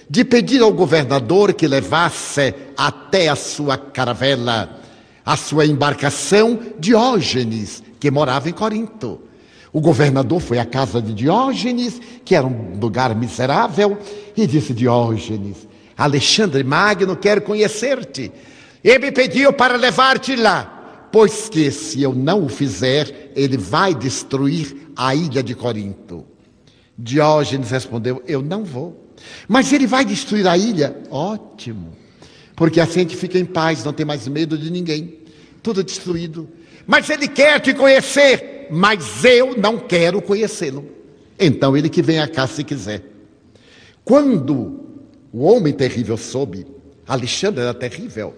de pedir ao governador que levasse até a sua caravela, a sua embarcação, Diógenes, que morava em Corinto. O governador foi à casa de Diógenes, que era um lugar miserável, e disse: Diógenes, Alexandre Magno quer conhecer-te. Ele me pediu para levar-te lá, pois que se eu não o fizer, ele vai destruir a ilha de Corinto. Diógenes respondeu: Eu não vou. Mas ele vai destruir a ilha? Ótimo. Porque assim a gente fica em paz, não tem mais medo de ninguém. Tudo destruído. Mas ele quer te conhecer mas eu não quero conhecê-lo. Então ele que venha cá se quiser. Quando o homem terrível soube, Alexandre era terrível,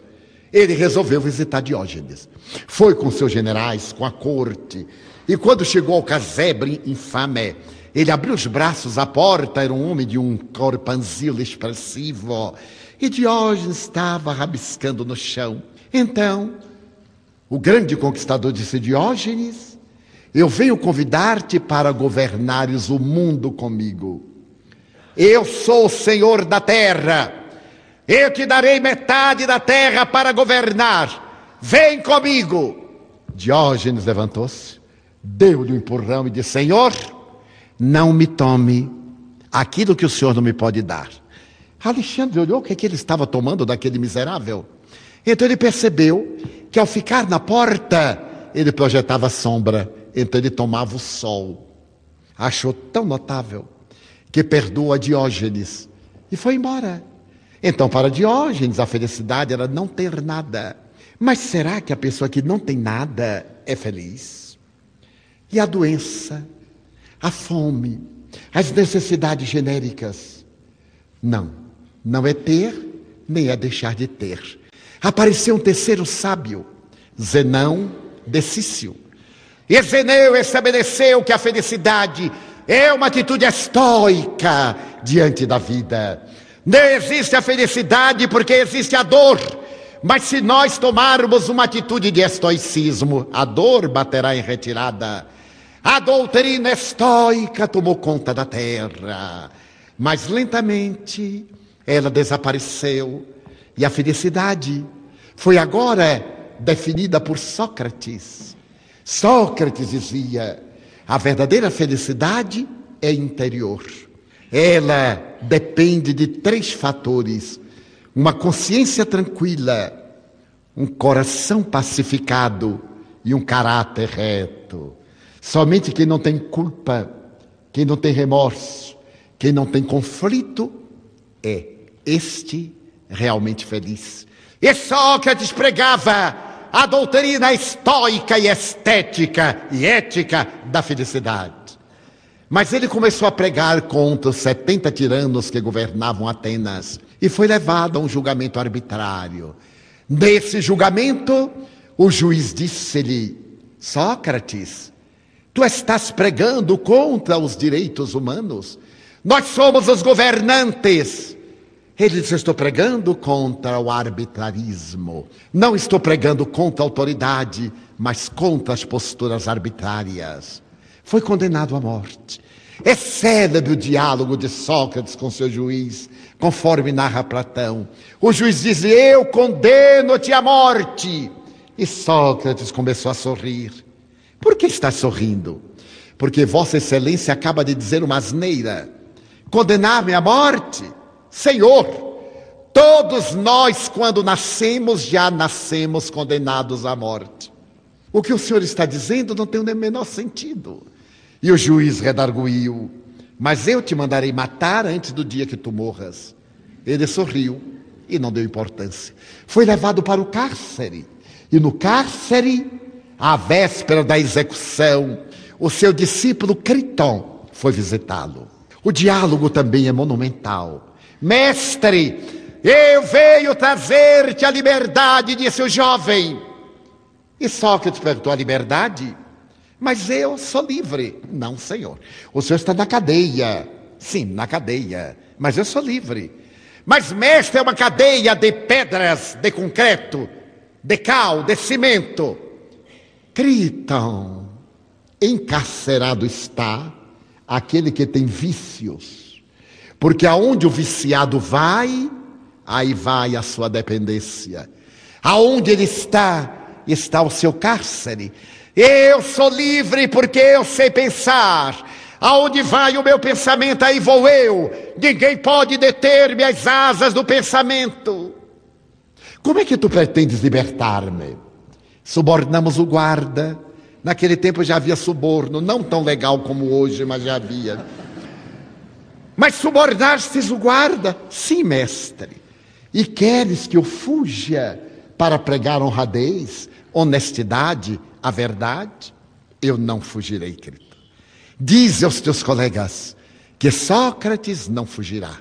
ele resolveu visitar Diógenes. Foi com seus generais, com a corte, e quando chegou ao casebre infame, ele abriu os braços à porta, era um homem de um corpanzil expressivo, e Diógenes estava rabiscando no chão. Então, o grande conquistador disse: Diógenes, eu venho convidar-te para governares o mundo comigo. Eu sou o Senhor da terra. Eu te darei metade da terra para governar. Vem comigo. Diógenes levantou-se, deu-lhe um empurrão e disse: Senhor, não me tome aquilo que o Senhor não me pode dar. Alexandre olhou o que, é que ele estava tomando daquele miserável. Então ele percebeu que ao ficar na porta, ele projetava sombra então ele tomava o sol. Achou tão notável que perdoa Diógenes e foi embora. Então, para Diógenes, a felicidade era não ter nada. Mas será que a pessoa que não tem nada é feliz? E a doença, a fome, as necessidades genéricas? Não, não é ter, nem é deixar de ter. Apareceu um terceiro sábio, Zenão de Cício. E Zeneu estabeleceu que a felicidade é uma atitude estoica diante da vida. Não existe a felicidade porque existe a dor. Mas se nós tomarmos uma atitude de estoicismo, a dor baterá em retirada. A doutrina estoica tomou conta da terra, mas lentamente ela desapareceu e a felicidade foi agora definida por Sócrates. Sócrates dizia: a verdadeira felicidade é interior. Ela depende de três fatores: uma consciência tranquila, um coração pacificado e um caráter reto. Somente quem não tem culpa, quem não tem remorso, quem não tem conflito, é este realmente feliz. E Sócrates pregava a doutrina estoica e estética e ética da felicidade. Mas ele começou a pregar contra os 70 tiranos que governavam Atenas e foi levado a um julgamento arbitrário. Nesse julgamento, o juiz disse-lhe: Sócrates, tu estás pregando contra os direitos humanos. Nós somos os governantes. Ele disse: Estou pregando contra o arbitrarismo. Não estou pregando contra a autoridade, mas contra as posturas arbitrárias. Foi condenado à morte. É célebre o diálogo de Sócrates com seu juiz, conforme narra Platão. O juiz diz: Eu condeno-te à morte. E Sócrates começou a sorrir. Por que está sorrindo? Porque Vossa Excelência acaba de dizer uma asneira. Condenar-me à morte? Senhor, todos nós, quando nascemos, já nascemos condenados à morte. O que o senhor está dizendo não tem o menor sentido. E o juiz redarguiu: Mas eu te mandarei matar antes do dia que tu morras. Ele sorriu e não deu importância. Foi levado para o cárcere. E no cárcere, à véspera da execução, o seu discípulo Criton foi visitá-lo. O diálogo também é monumental. Mestre, eu venho trazer-te a liberdade, disse o jovem. E Sócrates perguntou: a liberdade? Mas eu sou livre. Não, senhor. O senhor está na cadeia. Sim, na cadeia. Mas eu sou livre. Mas, mestre, é uma cadeia de pedras, de concreto, de cal, de cimento. Critam, encarcerado está aquele que tem vícios. Porque aonde o viciado vai, aí vai a sua dependência. Aonde ele está, está o seu cárcere. Eu sou livre porque eu sei pensar. Aonde vai o meu pensamento, aí vou eu. Ninguém pode deter-me as asas do pensamento. Como é que tu pretendes libertar-me? Subornamos o guarda. Naquele tempo já havia suborno, não tão legal como hoje, mas já havia. Mas subornastes o guarda? Sim, mestre. E queres que eu fuja para pregar honradez, honestidade, a verdade, eu não fugirei, querido. Diz aos teus colegas que Sócrates não fugirá.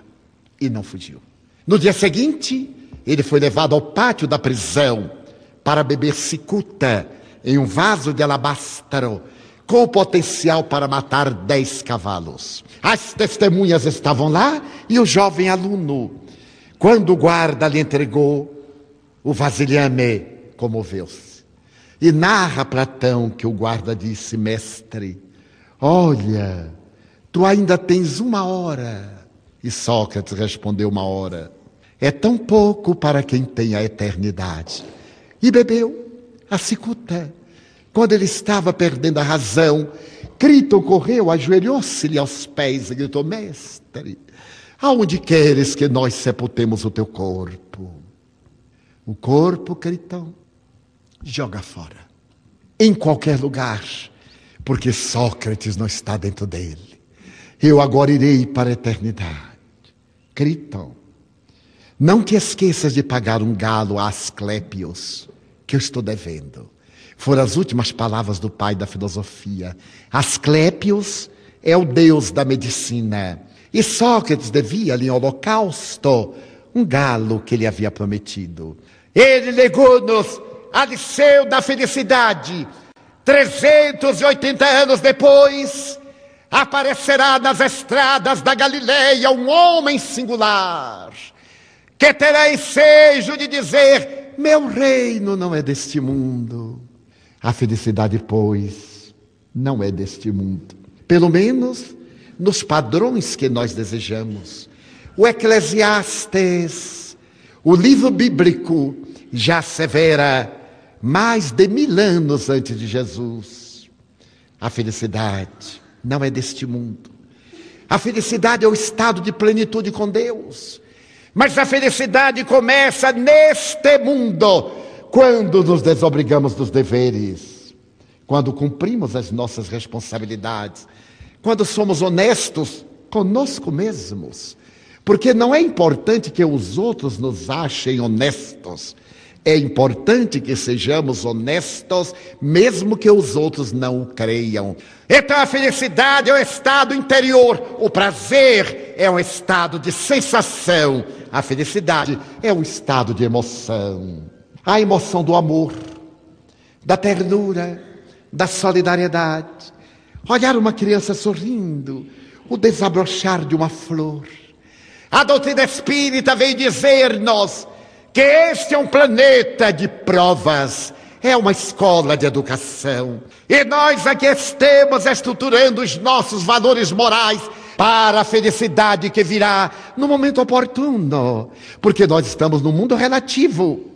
E não fugiu. No dia seguinte, ele foi levado ao pátio da prisão para beber cicuta em um vaso de alabastro com o potencial para matar dez cavalos. As testemunhas estavam lá e o jovem aluno, quando o guarda lhe entregou o vasilhame, comoveu-se. E narra Platão que o guarda disse: Mestre, olha, tu ainda tens uma hora. E Sócrates respondeu: Uma hora. É tão pouco para quem tem a eternidade. E bebeu a cicuta. Quando ele estava perdendo a razão, Crito correu, ajoelhou-se-lhe aos pés e gritou: Mestre, aonde queres que nós sepultemos o teu corpo? O corpo, Critão, joga fora. Em qualquer lugar, porque Sócrates não está dentro dele. Eu agora irei para a eternidade. Criton, não te esqueças de pagar um galo a Asclépios, que eu estou devendo. Foram as últimas palavras do pai da filosofia. Asclépios é o deus da medicina. E Sócrates devia-lhe em holocausto um galo que ele havia prometido. Ele legou-nos Adiceu da felicidade, 380 anos depois, aparecerá nas estradas da Galileia um homem singular, que terá ensejo de dizer: Meu reino não é deste mundo. A felicidade, pois, não é deste mundo. Pelo menos nos padrões que nós desejamos. O Eclesiastes, o livro bíblico, já severa mais de mil anos antes de Jesus. A felicidade não é deste mundo. A felicidade é o estado de plenitude com Deus. Mas a felicidade começa neste mundo, quando nos desobrigamos dos deveres, quando cumprimos as nossas responsabilidades, quando somos honestos conosco mesmos. Porque não é importante que os outros nos achem honestos. É importante que sejamos honestos, mesmo que os outros não o creiam. Então a felicidade é o estado interior, o prazer é um estado de sensação, a felicidade é um estado de emoção a emoção do amor, da ternura, da solidariedade. Olhar uma criança sorrindo, o desabrochar de uma flor. A doutrina espírita veio dizer-nos que este é um planeta de provas, é uma escola de educação. E nós aqui estamos estruturando os nossos valores morais para a felicidade que virá no momento oportuno, porque nós estamos num mundo relativo.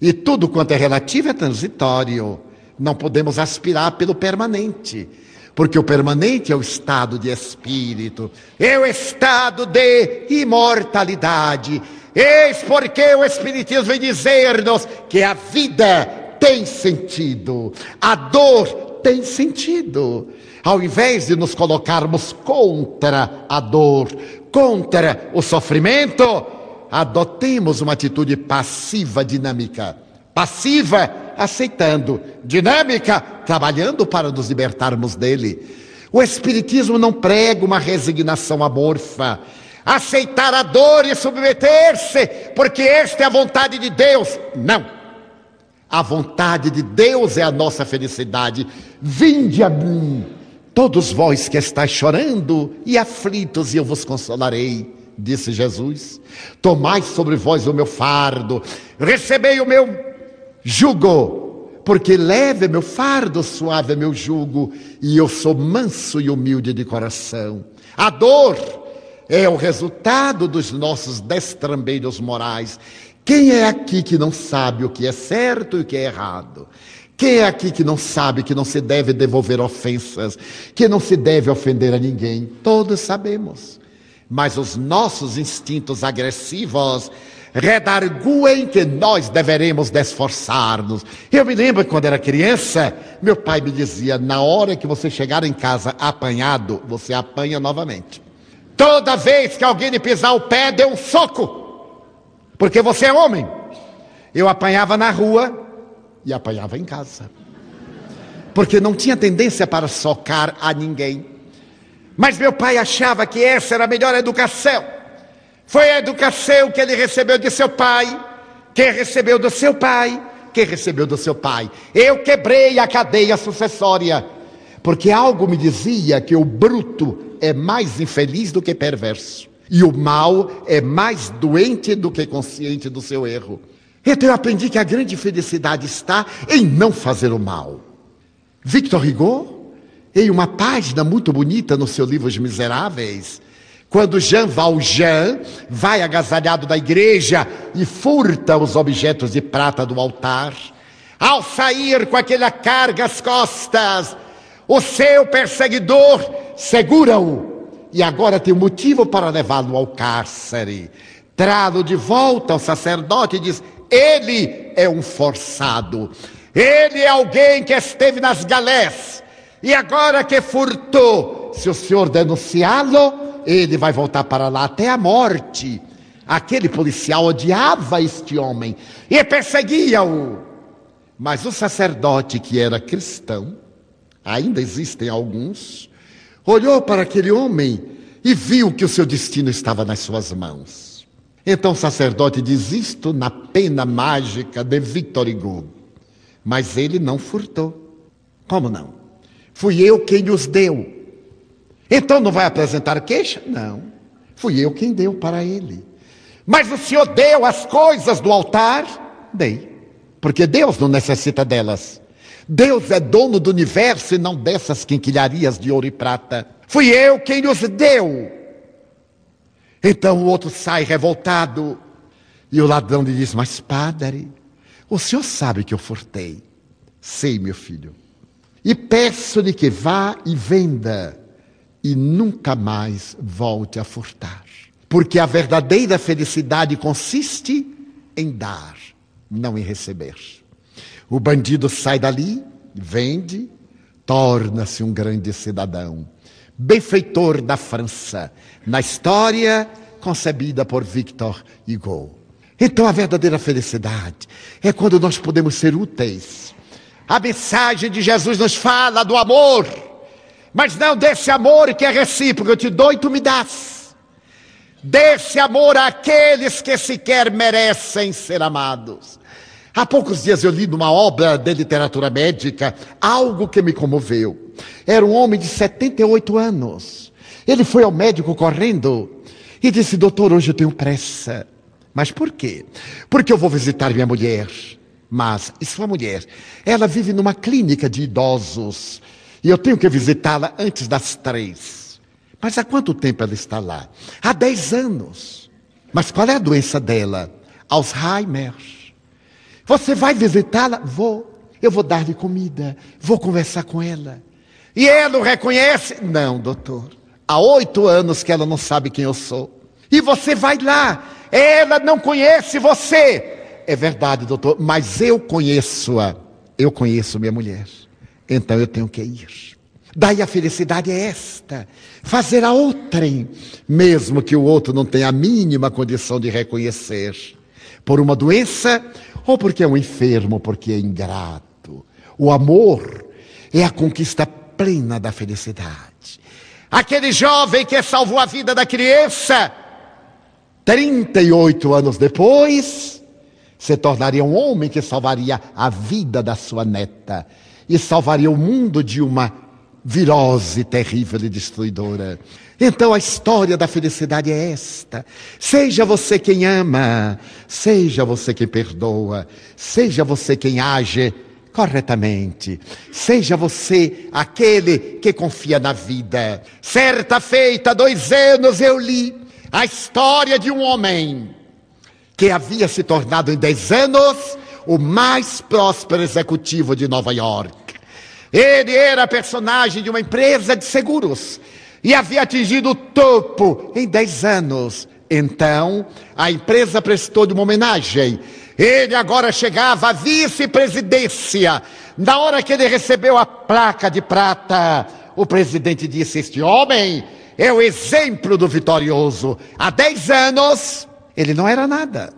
E tudo quanto é relativo é transitório. Não podemos aspirar pelo permanente, porque o permanente é o estado de espírito, é o estado de imortalidade. Eis porque o Espiritismo vem dizer-nos que a vida tem sentido, a dor tem sentido. Ao invés de nos colocarmos contra a dor, contra o sofrimento, adotemos uma atitude passiva dinâmica. Passiva, aceitando. Dinâmica, trabalhando para nos libertarmos dele. O Espiritismo não prega uma resignação amorfa. Aceitar a dor e submeter-se, porque esta é a vontade de Deus. Não. A vontade de Deus é a nossa felicidade. Vinde a mim, todos vós que estáis chorando e aflitos, e eu vos consolarei disse Jesus. Tomai sobre vós o meu fardo, recebei o meu jugo, porque leve meu fardo, suave é meu jugo, e eu sou manso e humilde de coração. A dor é o resultado dos nossos destrambeiros morais. Quem é aqui que não sabe o que é certo e o que é errado? Quem é aqui que não sabe que não se deve devolver ofensas, que não se deve ofender a ninguém? Todos sabemos mas os nossos instintos agressivos redarguem que nós deveremos esforçar-nos. Eu me lembro quando era criança, meu pai me dizia: na hora que você chegar em casa apanhado, você apanha novamente. Toda vez que alguém lhe pisar o pé, dê um soco, porque você é homem. Eu apanhava na rua e apanhava em casa, porque não tinha tendência para socar a ninguém. Mas meu pai achava que essa era a melhor educação. Foi a educação que ele recebeu de seu pai, que recebeu do seu pai, que recebeu do seu pai. Eu quebrei a cadeia sucessória, porque algo me dizia que o bruto é mais infeliz do que perverso, e o mal é mais doente do que consciente do seu erro. Então eu aprendi que a grande felicidade está em não fazer o mal. Victor Hugo em uma página muito bonita no seu livro Os Miseráveis, quando Jean Valjean vai agasalhado da igreja e furta os objetos de prata do altar, ao sair com aquela carga às costas, o seu perseguidor segura-o. E agora tem motivo para levá-lo ao cárcere. Trá-lo de volta ao sacerdote e diz: Ele é um forçado, ele é alguém que esteve nas galés e agora que furtou, se o senhor denunciá-lo, ele vai voltar para lá até a morte. Aquele policial odiava este homem e perseguia-o. Mas o sacerdote, que era cristão, ainda existem alguns, olhou para aquele homem e viu que o seu destino estava nas suas mãos. Então o sacerdote diz isto na pena mágica de Victor Hugo. Mas ele não furtou. Como não? Fui eu quem os deu. Então não vai apresentar queixa? Não. Fui eu quem deu para ele. Mas o Senhor deu as coisas do altar? Dei. Porque Deus não necessita delas. Deus é dono do universo e não dessas quinquilharias de ouro e prata. Fui eu quem os deu. Então o outro sai revoltado. E o ladrão lhe diz: Mas, padre, o senhor sabe que eu furtei. Sei, meu filho. E peço-lhe que vá e venda e nunca mais volte a furtar. Porque a verdadeira felicidade consiste em dar, não em receber. O bandido sai dali, vende, torna-se um grande cidadão, benfeitor da França, na história concebida por Victor Hugo. Então a verdadeira felicidade é quando nós podemos ser úteis. A mensagem de Jesus nos fala do amor, mas não desse amor que é recíproco, eu te dou e tu me dás. Desse amor àqueles que sequer merecem ser amados. Há poucos dias eu li numa obra de literatura médica algo que me comoveu. Era um homem de 78 anos. Ele foi ao médico correndo e disse: Doutor, hoje eu tenho pressa. Mas por quê? Porque eu vou visitar minha mulher. Mas, e sua mulher? Ela vive numa clínica de idosos. E eu tenho que visitá-la antes das três. Mas há quanto tempo ela está lá? Há dez anos. Mas qual é a doença dela? Alzheimer. Você vai visitá-la? Vou. Eu vou dar-lhe comida. Vou conversar com ela. E ela o reconhece? Não, doutor. Há oito anos que ela não sabe quem eu sou. E você vai lá. Ela não conhece você. É verdade, doutor, mas eu conheço-a. Eu conheço minha mulher. Então eu tenho que ir. Daí a felicidade é esta: fazer a outrem, mesmo que o outro não tenha a mínima condição de reconhecer, por uma doença ou porque é um enfermo, porque é ingrato. O amor é a conquista plena da felicidade. Aquele jovem que salvou a vida da criança, 38 anos depois, se tornaria um homem que salvaria a vida da sua neta e salvaria o mundo de uma virose terrível e destruidora. Então a história da felicidade é esta. Seja você quem ama, seja você quem perdoa, seja você quem age corretamente, seja você aquele que confia na vida. Certa feita, dois anos, eu li a história de um homem que havia se tornado em dez anos o mais próspero executivo de Nova York. Ele era personagem de uma empresa de seguros e havia atingido o topo em 10 anos. Então, a empresa prestou-lhe uma homenagem. Ele agora chegava à vice-presidência. Na hora que ele recebeu a placa de prata, o presidente disse: Este homem é o exemplo do vitorioso. Há 10 anos, ele não era nada.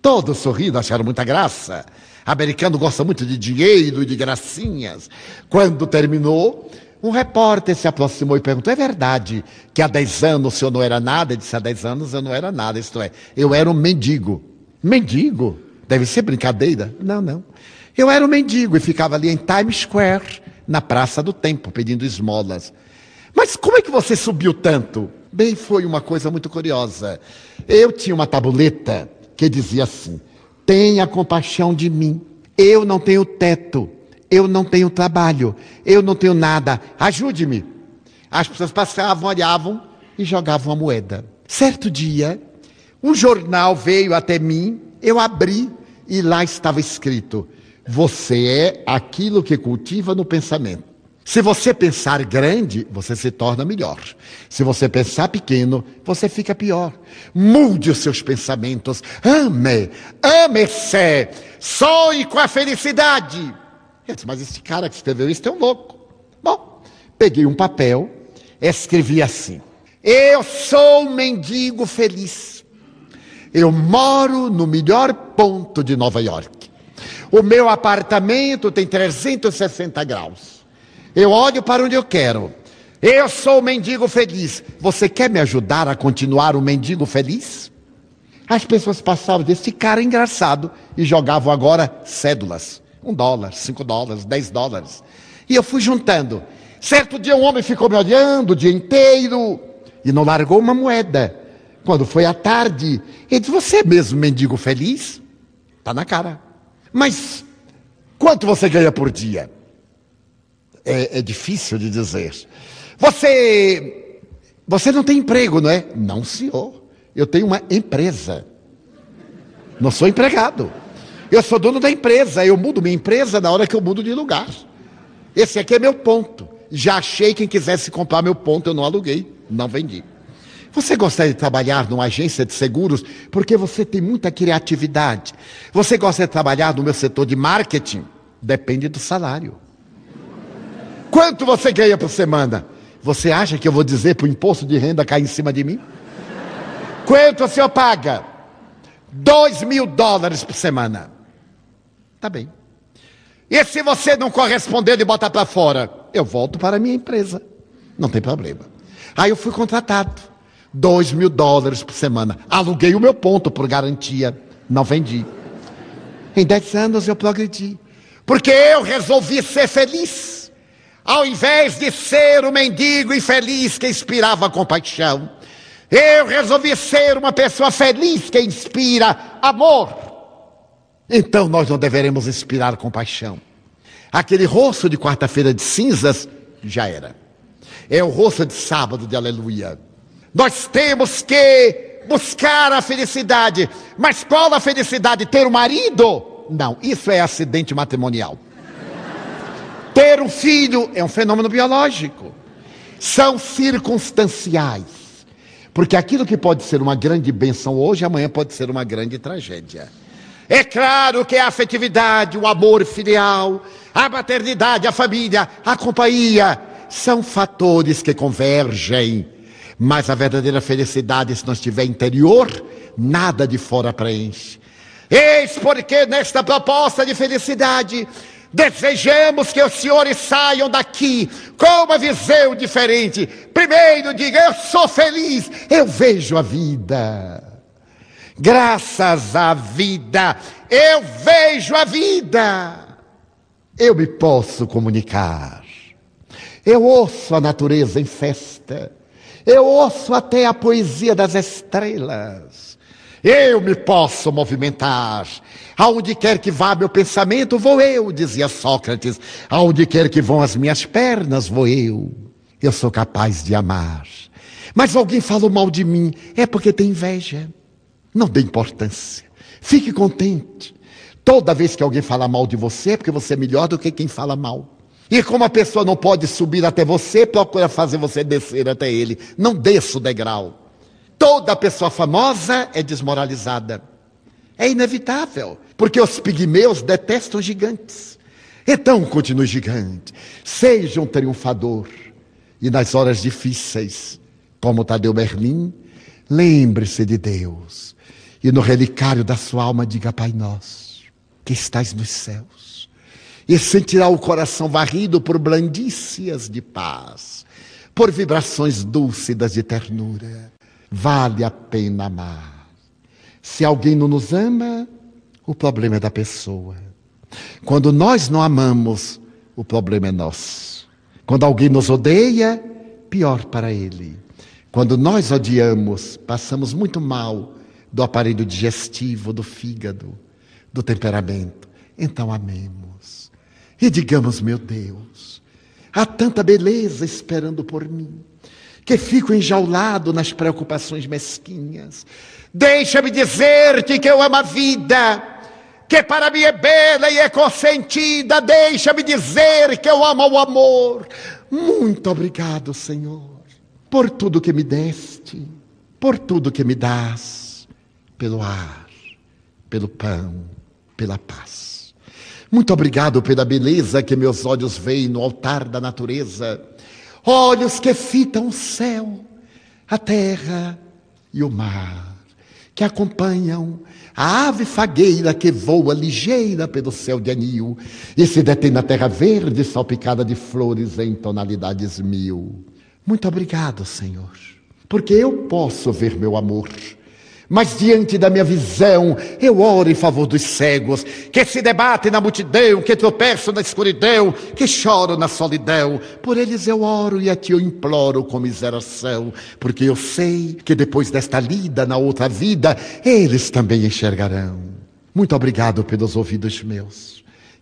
Todos sorrindo, acharam muita graça. Americano gosta muito de dinheiro e de gracinhas. Quando terminou, um repórter se aproximou e perguntou: É verdade que há 10 anos o senhor não era nada? Ele disse: Há 10 anos eu não era nada, isto é, eu era um mendigo. Mendigo? Deve ser brincadeira? Não, não. Eu era um mendigo e ficava ali em Times Square, na Praça do Tempo, pedindo esmolas. Mas como é que você subiu tanto? Bem, foi uma coisa muito curiosa. Eu tinha uma tabuleta que dizia assim: Tenha compaixão de mim. Eu não tenho teto eu não tenho trabalho, eu não tenho nada, ajude-me. As pessoas passavam, olhavam e jogavam a moeda. Certo dia, um jornal veio até mim, eu abri e lá estava escrito: Você é aquilo que cultiva no pensamento. Se você pensar grande, você se torna melhor. Se você pensar pequeno, você fica pior. Mude os seus pensamentos. Ame, ame-se. Sonhe com a felicidade. Disse, mas esse cara que escreveu isso é um louco. Bom, peguei um papel, escrevi assim: Eu sou um mendigo feliz. Eu moro no melhor ponto de Nova York. O meu apartamento tem 360 graus. Eu olho para onde eu quero. Eu sou um mendigo feliz. Você quer me ajudar a continuar um mendigo feliz? As pessoas passavam desse cara engraçado e jogavam agora cédulas. Um dólar, cinco dólares, dez dólares. E eu fui juntando. Certo dia um homem ficou me olhando o dia inteiro e não largou uma moeda. Quando foi à tarde, ele disse: Você é mesmo mendigo feliz? Está na cara. Mas quanto você ganha por dia? É, é difícil de dizer. Você, você não tem emprego, não é? Não, senhor. Eu tenho uma empresa. Não sou empregado. Eu sou dono da empresa, eu mudo minha empresa na hora que eu mudo de lugar. Esse aqui é meu ponto. Já achei quem quisesse comprar meu ponto, eu não aluguei, não vendi. Você gostaria de trabalhar numa agência de seguros porque você tem muita criatividade. Você gosta de trabalhar no meu setor de marketing? Depende do salário. Quanto você ganha por semana? Você acha que eu vou dizer para o imposto de renda cair em cima de mim? Quanto o senhor paga? Dois mil dólares por semana. Tá bem. E se você não corresponder e botar para fora? Eu volto para a minha empresa. Não tem problema. Aí eu fui contratado. Dois mil dólares por semana. Aluguei o meu ponto por garantia. Não vendi. Em dez anos eu progredi. Porque eu resolvi ser feliz. Ao invés de ser o mendigo infeliz que inspirava compaixão. Eu resolvi ser uma pessoa feliz que inspira amor. Então nós não deveremos inspirar compaixão. Aquele rosto de quarta-feira de cinzas já era. É o rosto de sábado de aleluia. Nós temos que buscar a felicidade. Mas qual a felicidade? Ter um marido? Não, isso é acidente matrimonial. Ter um filho é um fenômeno biológico. São circunstanciais. Porque aquilo que pode ser uma grande benção hoje, amanhã pode ser uma grande tragédia. É claro que a afetividade, o amor filial, a maternidade, a família, a companhia, são fatores que convergem. Mas a verdadeira felicidade, se não estiver interior, nada de fora preenche. Eis porque nesta proposta de felicidade, Desejamos que os senhores saiam daqui com uma visão diferente. Primeiro, diga: Eu sou feliz, eu vejo a vida. Graças à vida, eu vejo a vida. Eu me posso comunicar. Eu ouço a natureza em festa. Eu ouço até a poesia das estrelas. Eu me posso movimentar. Aonde quer que vá meu pensamento, vou eu, dizia Sócrates. Aonde quer que vão as minhas pernas, vou eu. Eu sou capaz de amar. Mas alguém falou mal de mim, é porque tem inveja. Não dê importância. Fique contente. Toda vez que alguém fala mal de você, é porque você é melhor do que quem fala mal. E como a pessoa não pode subir até você, procura fazer você descer até ele. Não desça o degrau. Toda pessoa famosa é desmoralizada. É inevitável, porque os pigmeus detestam gigantes. Então continue gigante, seja um triunfador. E nas horas difíceis, como Tadeu Berlim, lembre-se de Deus. E no relicário da sua alma diga, Pai nosso, que estás nos céus. E sentirá o coração varrido por blandícias de paz, por vibrações dúlcidas de ternura. Vale a pena amar. Se alguém não nos ama, o problema é da pessoa. Quando nós não amamos, o problema é nosso. Quando alguém nos odeia, pior para ele. Quando nós odiamos, passamos muito mal do aparelho digestivo, do fígado, do temperamento. Então amemos. E digamos, meu Deus, há tanta beleza esperando por mim, que fico enjaulado nas preocupações mesquinhas. Deixa-me dizer-te que eu amo a vida, que para mim é bela e é consentida. Deixa-me dizer que eu amo o amor. Muito obrigado, Senhor, por tudo que me deste, por tudo que me dás, pelo ar, pelo pão, pela paz. Muito obrigado pela beleza que meus olhos veem no altar da natureza. Olhos que fitam o céu, a terra e o mar que acompanham a ave fagueira que voa ligeira pelo céu de anil e se detém na terra verde salpicada de flores em tonalidades mil. Muito obrigado, Senhor, porque eu posso ver meu amor mas diante da minha visão, eu oro em favor dos cegos, que se debatem na multidão, que tropeçam na escuridão, que choram na solidão. Por eles eu oro e a ti eu imploro com miseração, porque eu sei que depois desta lida na outra vida, eles também enxergarão. Muito obrigado pelos ouvidos meus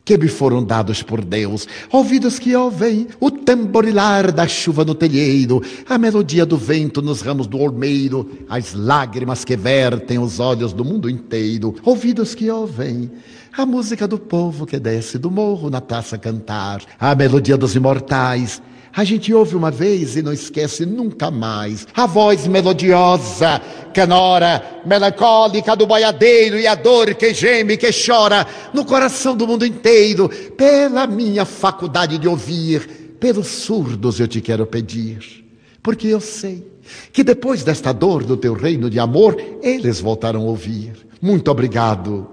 que me foram dados por Deus, ouvidos que ouvem o tamborilar da chuva no telheiro, a melodia do vento nos ramos do olmeiro, as lágrimas que vertem os olhos do mundo inteiro, ouvidos que ouvem a música do povo que desce do morro na praça cantar, a melodia dos imortais, A gente ouve uma vez e não esquece nunca mais. A voz melodiosa, canora, melancólica do boiadeiro e a dor que geme, que chora no coração do mundo inteiro. Pela minha faculdade de ouvir, pelos surdos eu te quero pedir. Porque eu sei que depois desta dor do teu reino de amor, eles voltaram a ouvir. Muito obrigado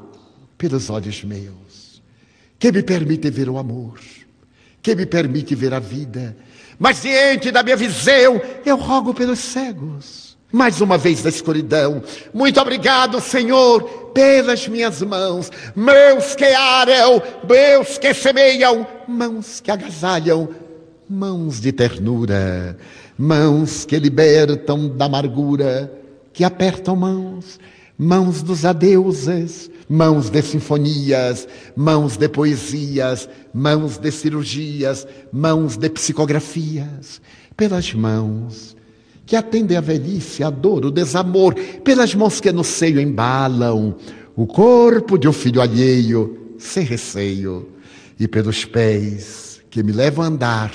pelos olhos meus, que me permite ver o amor, que me permite ver a vida mas diante da minha visão, eu rogo pelos cegos. Mais uma vez na escuridão. Muito obrigado, Senhor, pelas minhas mãos, mãos que aram, mãos que semeiam, mãos que agasalham, mãos de ternura, mãos que libertam da amargura, que apertam mãos, mãos dos adeuses, mãos de sinfonias, mãos de poesias, mãos de cirurgias, mãos de psicografias, pelas mãos que atendem a velhice, a dor, o desamor, pelas mãos que no seio embalam o corpo de um filho alheio, sem receio, e pelos pés que me levam a andar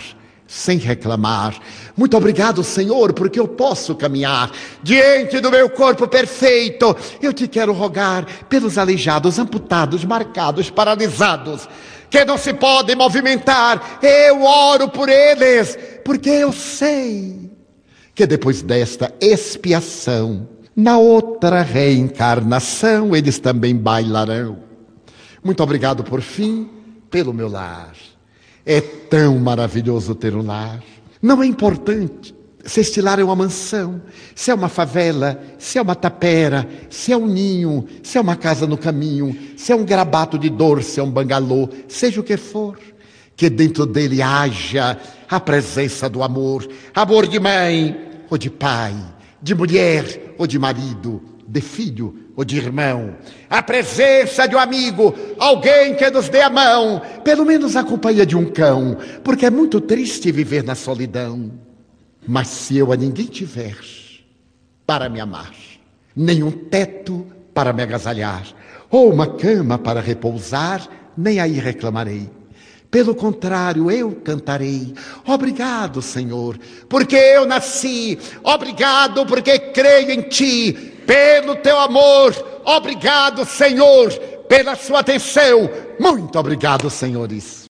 sem reclamar. Muito obrigado, Senhor, porque eu posso caminhar diante do meu corpo perfeito. Eu te quero rogar pelos aleijados, amputados, marcados, paralisados, que não se podem movimentar. Eu oro por eles, porque eu sei que depois desta expiação, na outra reencarnação, eles também bailarão. Muito obrigado por fim pelo meu lar. É tão maravilhoso ter um lar. Não é importante. Se este lar é uma mansão, se é uma favela, se é uma tapera, se é um ninho, se é uma casa no caminho, se é um grabato de dor, se é um bangalô, seja o que for, que dentro dele haja a presença do amor, amor de mãe ou de pai, de mulher ou de marido, de filho ou de irmão, a presença de um amigo, alguém que nos dê a mão, pelo menos a companhia de um cão, porque é muito triste viver na solidão. Mas se eu a ninguém tiver para me amar, nenhum teto para me agasalhar, ou uma cama para repousar, nem aí reclamarei. Pelo contrário, eu cantarei. Obrigado, Senhor, porque eu nasci. Obrigado, porque creio em Ti. Pelo Teu amor. Obrigado, Senhor, pela Sua atenção. Muito obrigado, senhores.